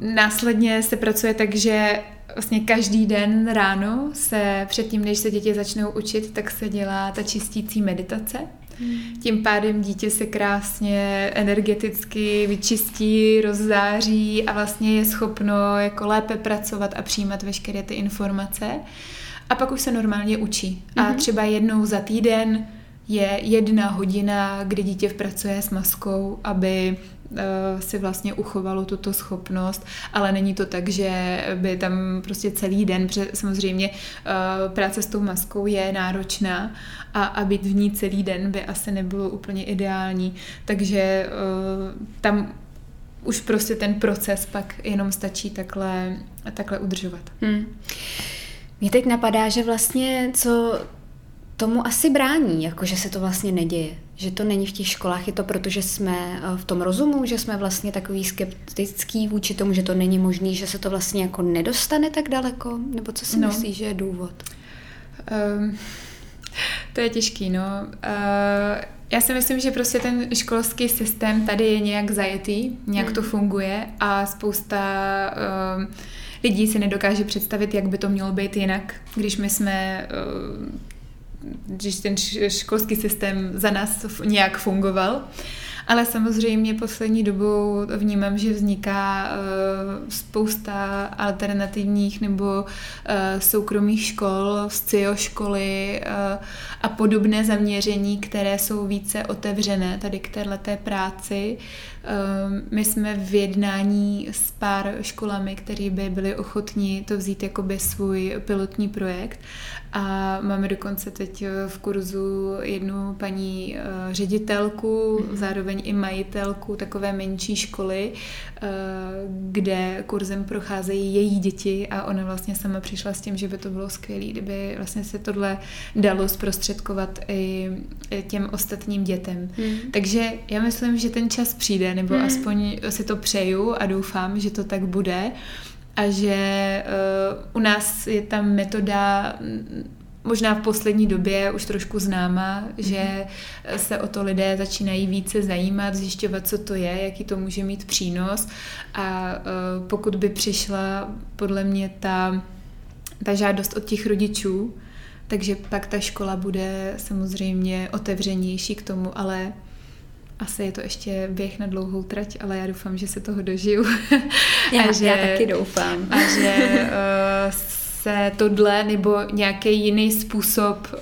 následně se pracuje tak, že vlastně každý den ráno se předtím, než se děti začnou učit, tak se dělá ta čistící meditace. Tím pádem dítě se krásně energeticky vyčistí, rozzáří a vlastně je schopno jako lépe pracovat a přijímat veškeré ty informace. A pak už se normálně učí. A mhm. třeba jednou za týden je jedna hodina, kdy dítě pracuje s maskou, aby si vlastně uchovalo tuto schopnost, ale není to tak, že by tam prostě celý den, protože samozřejmě eh, práce s tou maskou je náročná a, a být v ní celý den by asi nebylo úplně ideální, takže eh, tam už prostě ten proces pak jenom stačí takhle, takhle udržovat. Hmm. Mně teď napadá, že vlastně co tomu asi brání, jako že se to vlastně neděje. Že to není v těch školách, je to proto, že jsme eh, v tom rozumu, že jsme vlastně takový skeptický vůči tomu, že to není možný, že se to vlastně jako nedostane tak daleko? Nebo co si no. myslíš, že je důvod? Um, <laughs> to je těžký, no. Uh, já si myslím, že prostě ten školský systém tady je nějak zajetý, nějak hmm. to funguje a spousta uh, lidí si nedokáže představit, jak by to mělo být jinak, když my jsme uh, když ten školský systém za nás nějak fungoval. Ale samozřejmě poslední dobou vnímám, že vzniká uh, spousta alternativních nebo uh, soukromých škol, SCIO školy uh, a podobné zaměření, které jsou více otevřené tady k této práci. My jsme v jednání s pár školami, které by byly ochotní to vzít jako by svůj pilotní projekt a máme dokonce teď eh, v kurzu jednu paní eh, ředitelku, mm. zároveň i majitelku takové menší školy, eh, kde kurzem procházejí její děti a ona vlastně sama přišla s tím, že by to bylo skvělé, kdyby vlastně se tohle dalo zprostředkovat i těm ostatním dětem. Mm. Takže já myslím, že ten čas přijde, nebo mm. aspoň si to přeju a doufám, že to tak bude a že uh, u nás je ta metoda možná v poslední době už trošku známa, že se o to lidé začínají více zajímat, zjišťovat, co to je, jaký to může mít přínos a uh, pokud by přišla podle mě ta, ta žádost od těch rodičů, takže pak ta škola bude samozřejmě otevřenější k tomu, ale asi je to ještě běh na dlouhou trať, ale já doufám, že se toho dožiju. <laughs> Já, a že, já taky doufám. A že uh, <laughs> se tohle nebo nějaký jiný způsob uh,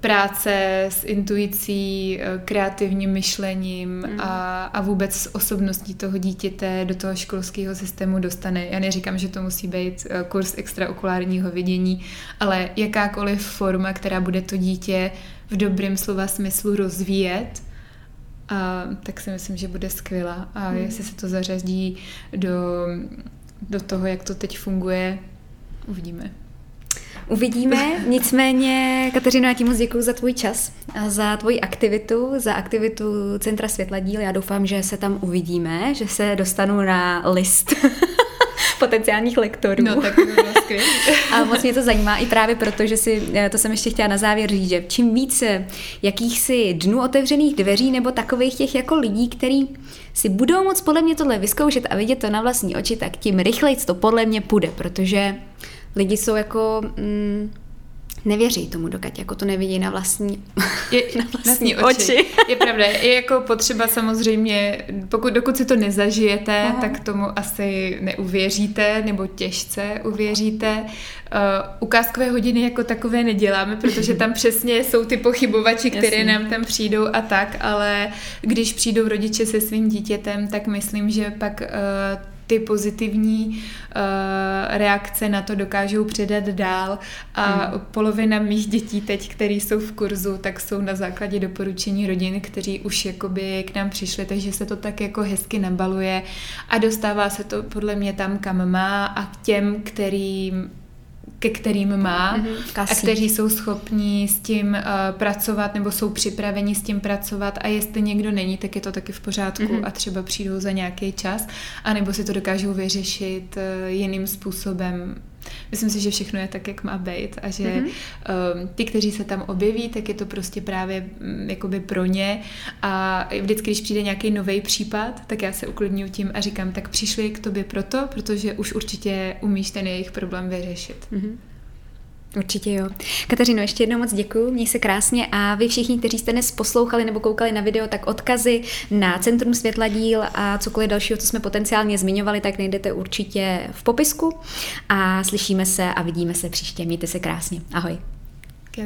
práce s intuicí, uh, kreativním myšlením mm. a, a vůbec s osobností toho dítěte do toho školského systému dostane. Já neříkám, že to musí být kurz extraokulárního vidění, ale jakákoliv forma, která bude to dítě v dobrém slova smyslu rozvíjet, a tak si myslím, že bude skvělá. A hmm. jestli se to zařadí do, do toho, jak to teď funguje, uvidíme. Uvidíme, <laughs> nicméně Kateřino, já ti moc děkuji za tvůj čas, a za tvoji aktivitu, za aktivitu Centra Světla díl. Já doufám, že se tam uvidíme, že se dostanu na list <laughs> potenciálních lektorů. No, tak to <laughs> A moc mě to zajímá i právě proto, že si, eh, to jsem ještě chtěla na závěr říct, že čím více jakýchsi dnů otevřených dveří nebo takových těch jako lidí, který si budou moc podle mě tohle vyzkoušet a vidět to na vlastní oči, tak tím rychleji to podle mě půjde, protože lidi jsou jako... Mm, nevěří tomu, dokud jako to nevidí na vlastní, je, <laughs> na vlastní oči. oči. Je pravda, je jako potřeba samozřejmě, pokud dokud si to nezažijete, Aha. tak tomu asi neuvěříte, nebo těžce uvěříte. Uh, ukázkové hodiny jako takové neděláme, protože tam <laughs> přesně jsou ty pochybovači, které Jasně. nám tam přijdou a tak, ale když přijdou rodiče se svým dítětem, tak myslím, že pak uh, ty pozitivní uh, reakce na to dokážou předat dál a mm. polovina mých dětí teď, které jsou v kurzu, tak jsou na základě doporučení rodin, kteří už jakoby k nám přišli, takže se to tak jako hezky nabaluje a dostává se to podle mě tam, kam má a k těm, kterým ke kterým má mm-hmm, a kteří jsou schopní s tím uh, pracovat nebo jsou připraveni s tím pracovat. A jestli někdo není, tak je to taky v pořádku mm-hmm. a třeba přijdou za nějaký čas anebo si to dokážou vyřešit uh, jiným způsobem Myslím si, že všechno je tak, jak má být a že mm-hmm. um, ty, kteří se tam objeví, tak je to prostě právě um, jakoby pro ně a vždycky, když přijde nějaký nový případ, tak já se uklidňuji tím a říkám, tak přišli k tobě proto, protože už určitě umíš ten jejich problém vyřešit. Mm-hmm. Určitě jo. Kateřino, ještě jednou moc děkuji, měj se krásně a vy všichni, kteří jste dnes poslouchali nebo koukali na video, tak odkazy na Centrum Světladíl a cokoliv dalšího, co jsme potenciálně zmiňovali, tak najdete určitě v popisku a slyšíme se a vidíme se příště. Mějte se krásně. Ahoj.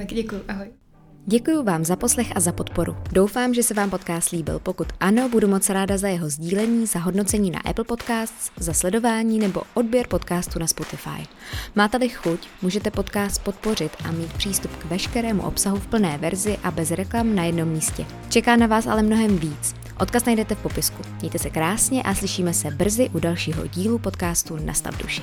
Děkuji, ahoj. Děkuji vám za poslech a za podporu. Doufám, že se vám podcast líbil. Pokud ano, budu moc ráda za jeho sdílení, za hodnocení na Apple Podcasts, za sledování nebo odběr podcastu na Spotify. Máte-li chuť, můžete podcast podpořit a mít přístup k veškerému obsahu v plné verzi a bez reklam na jednom místě. Čeká na vás ale mnohem víc. Odkaz najdete v popisku. Mějte se krásně a slyšíme se brzy u dalšího dílu podcastu Nastav duši.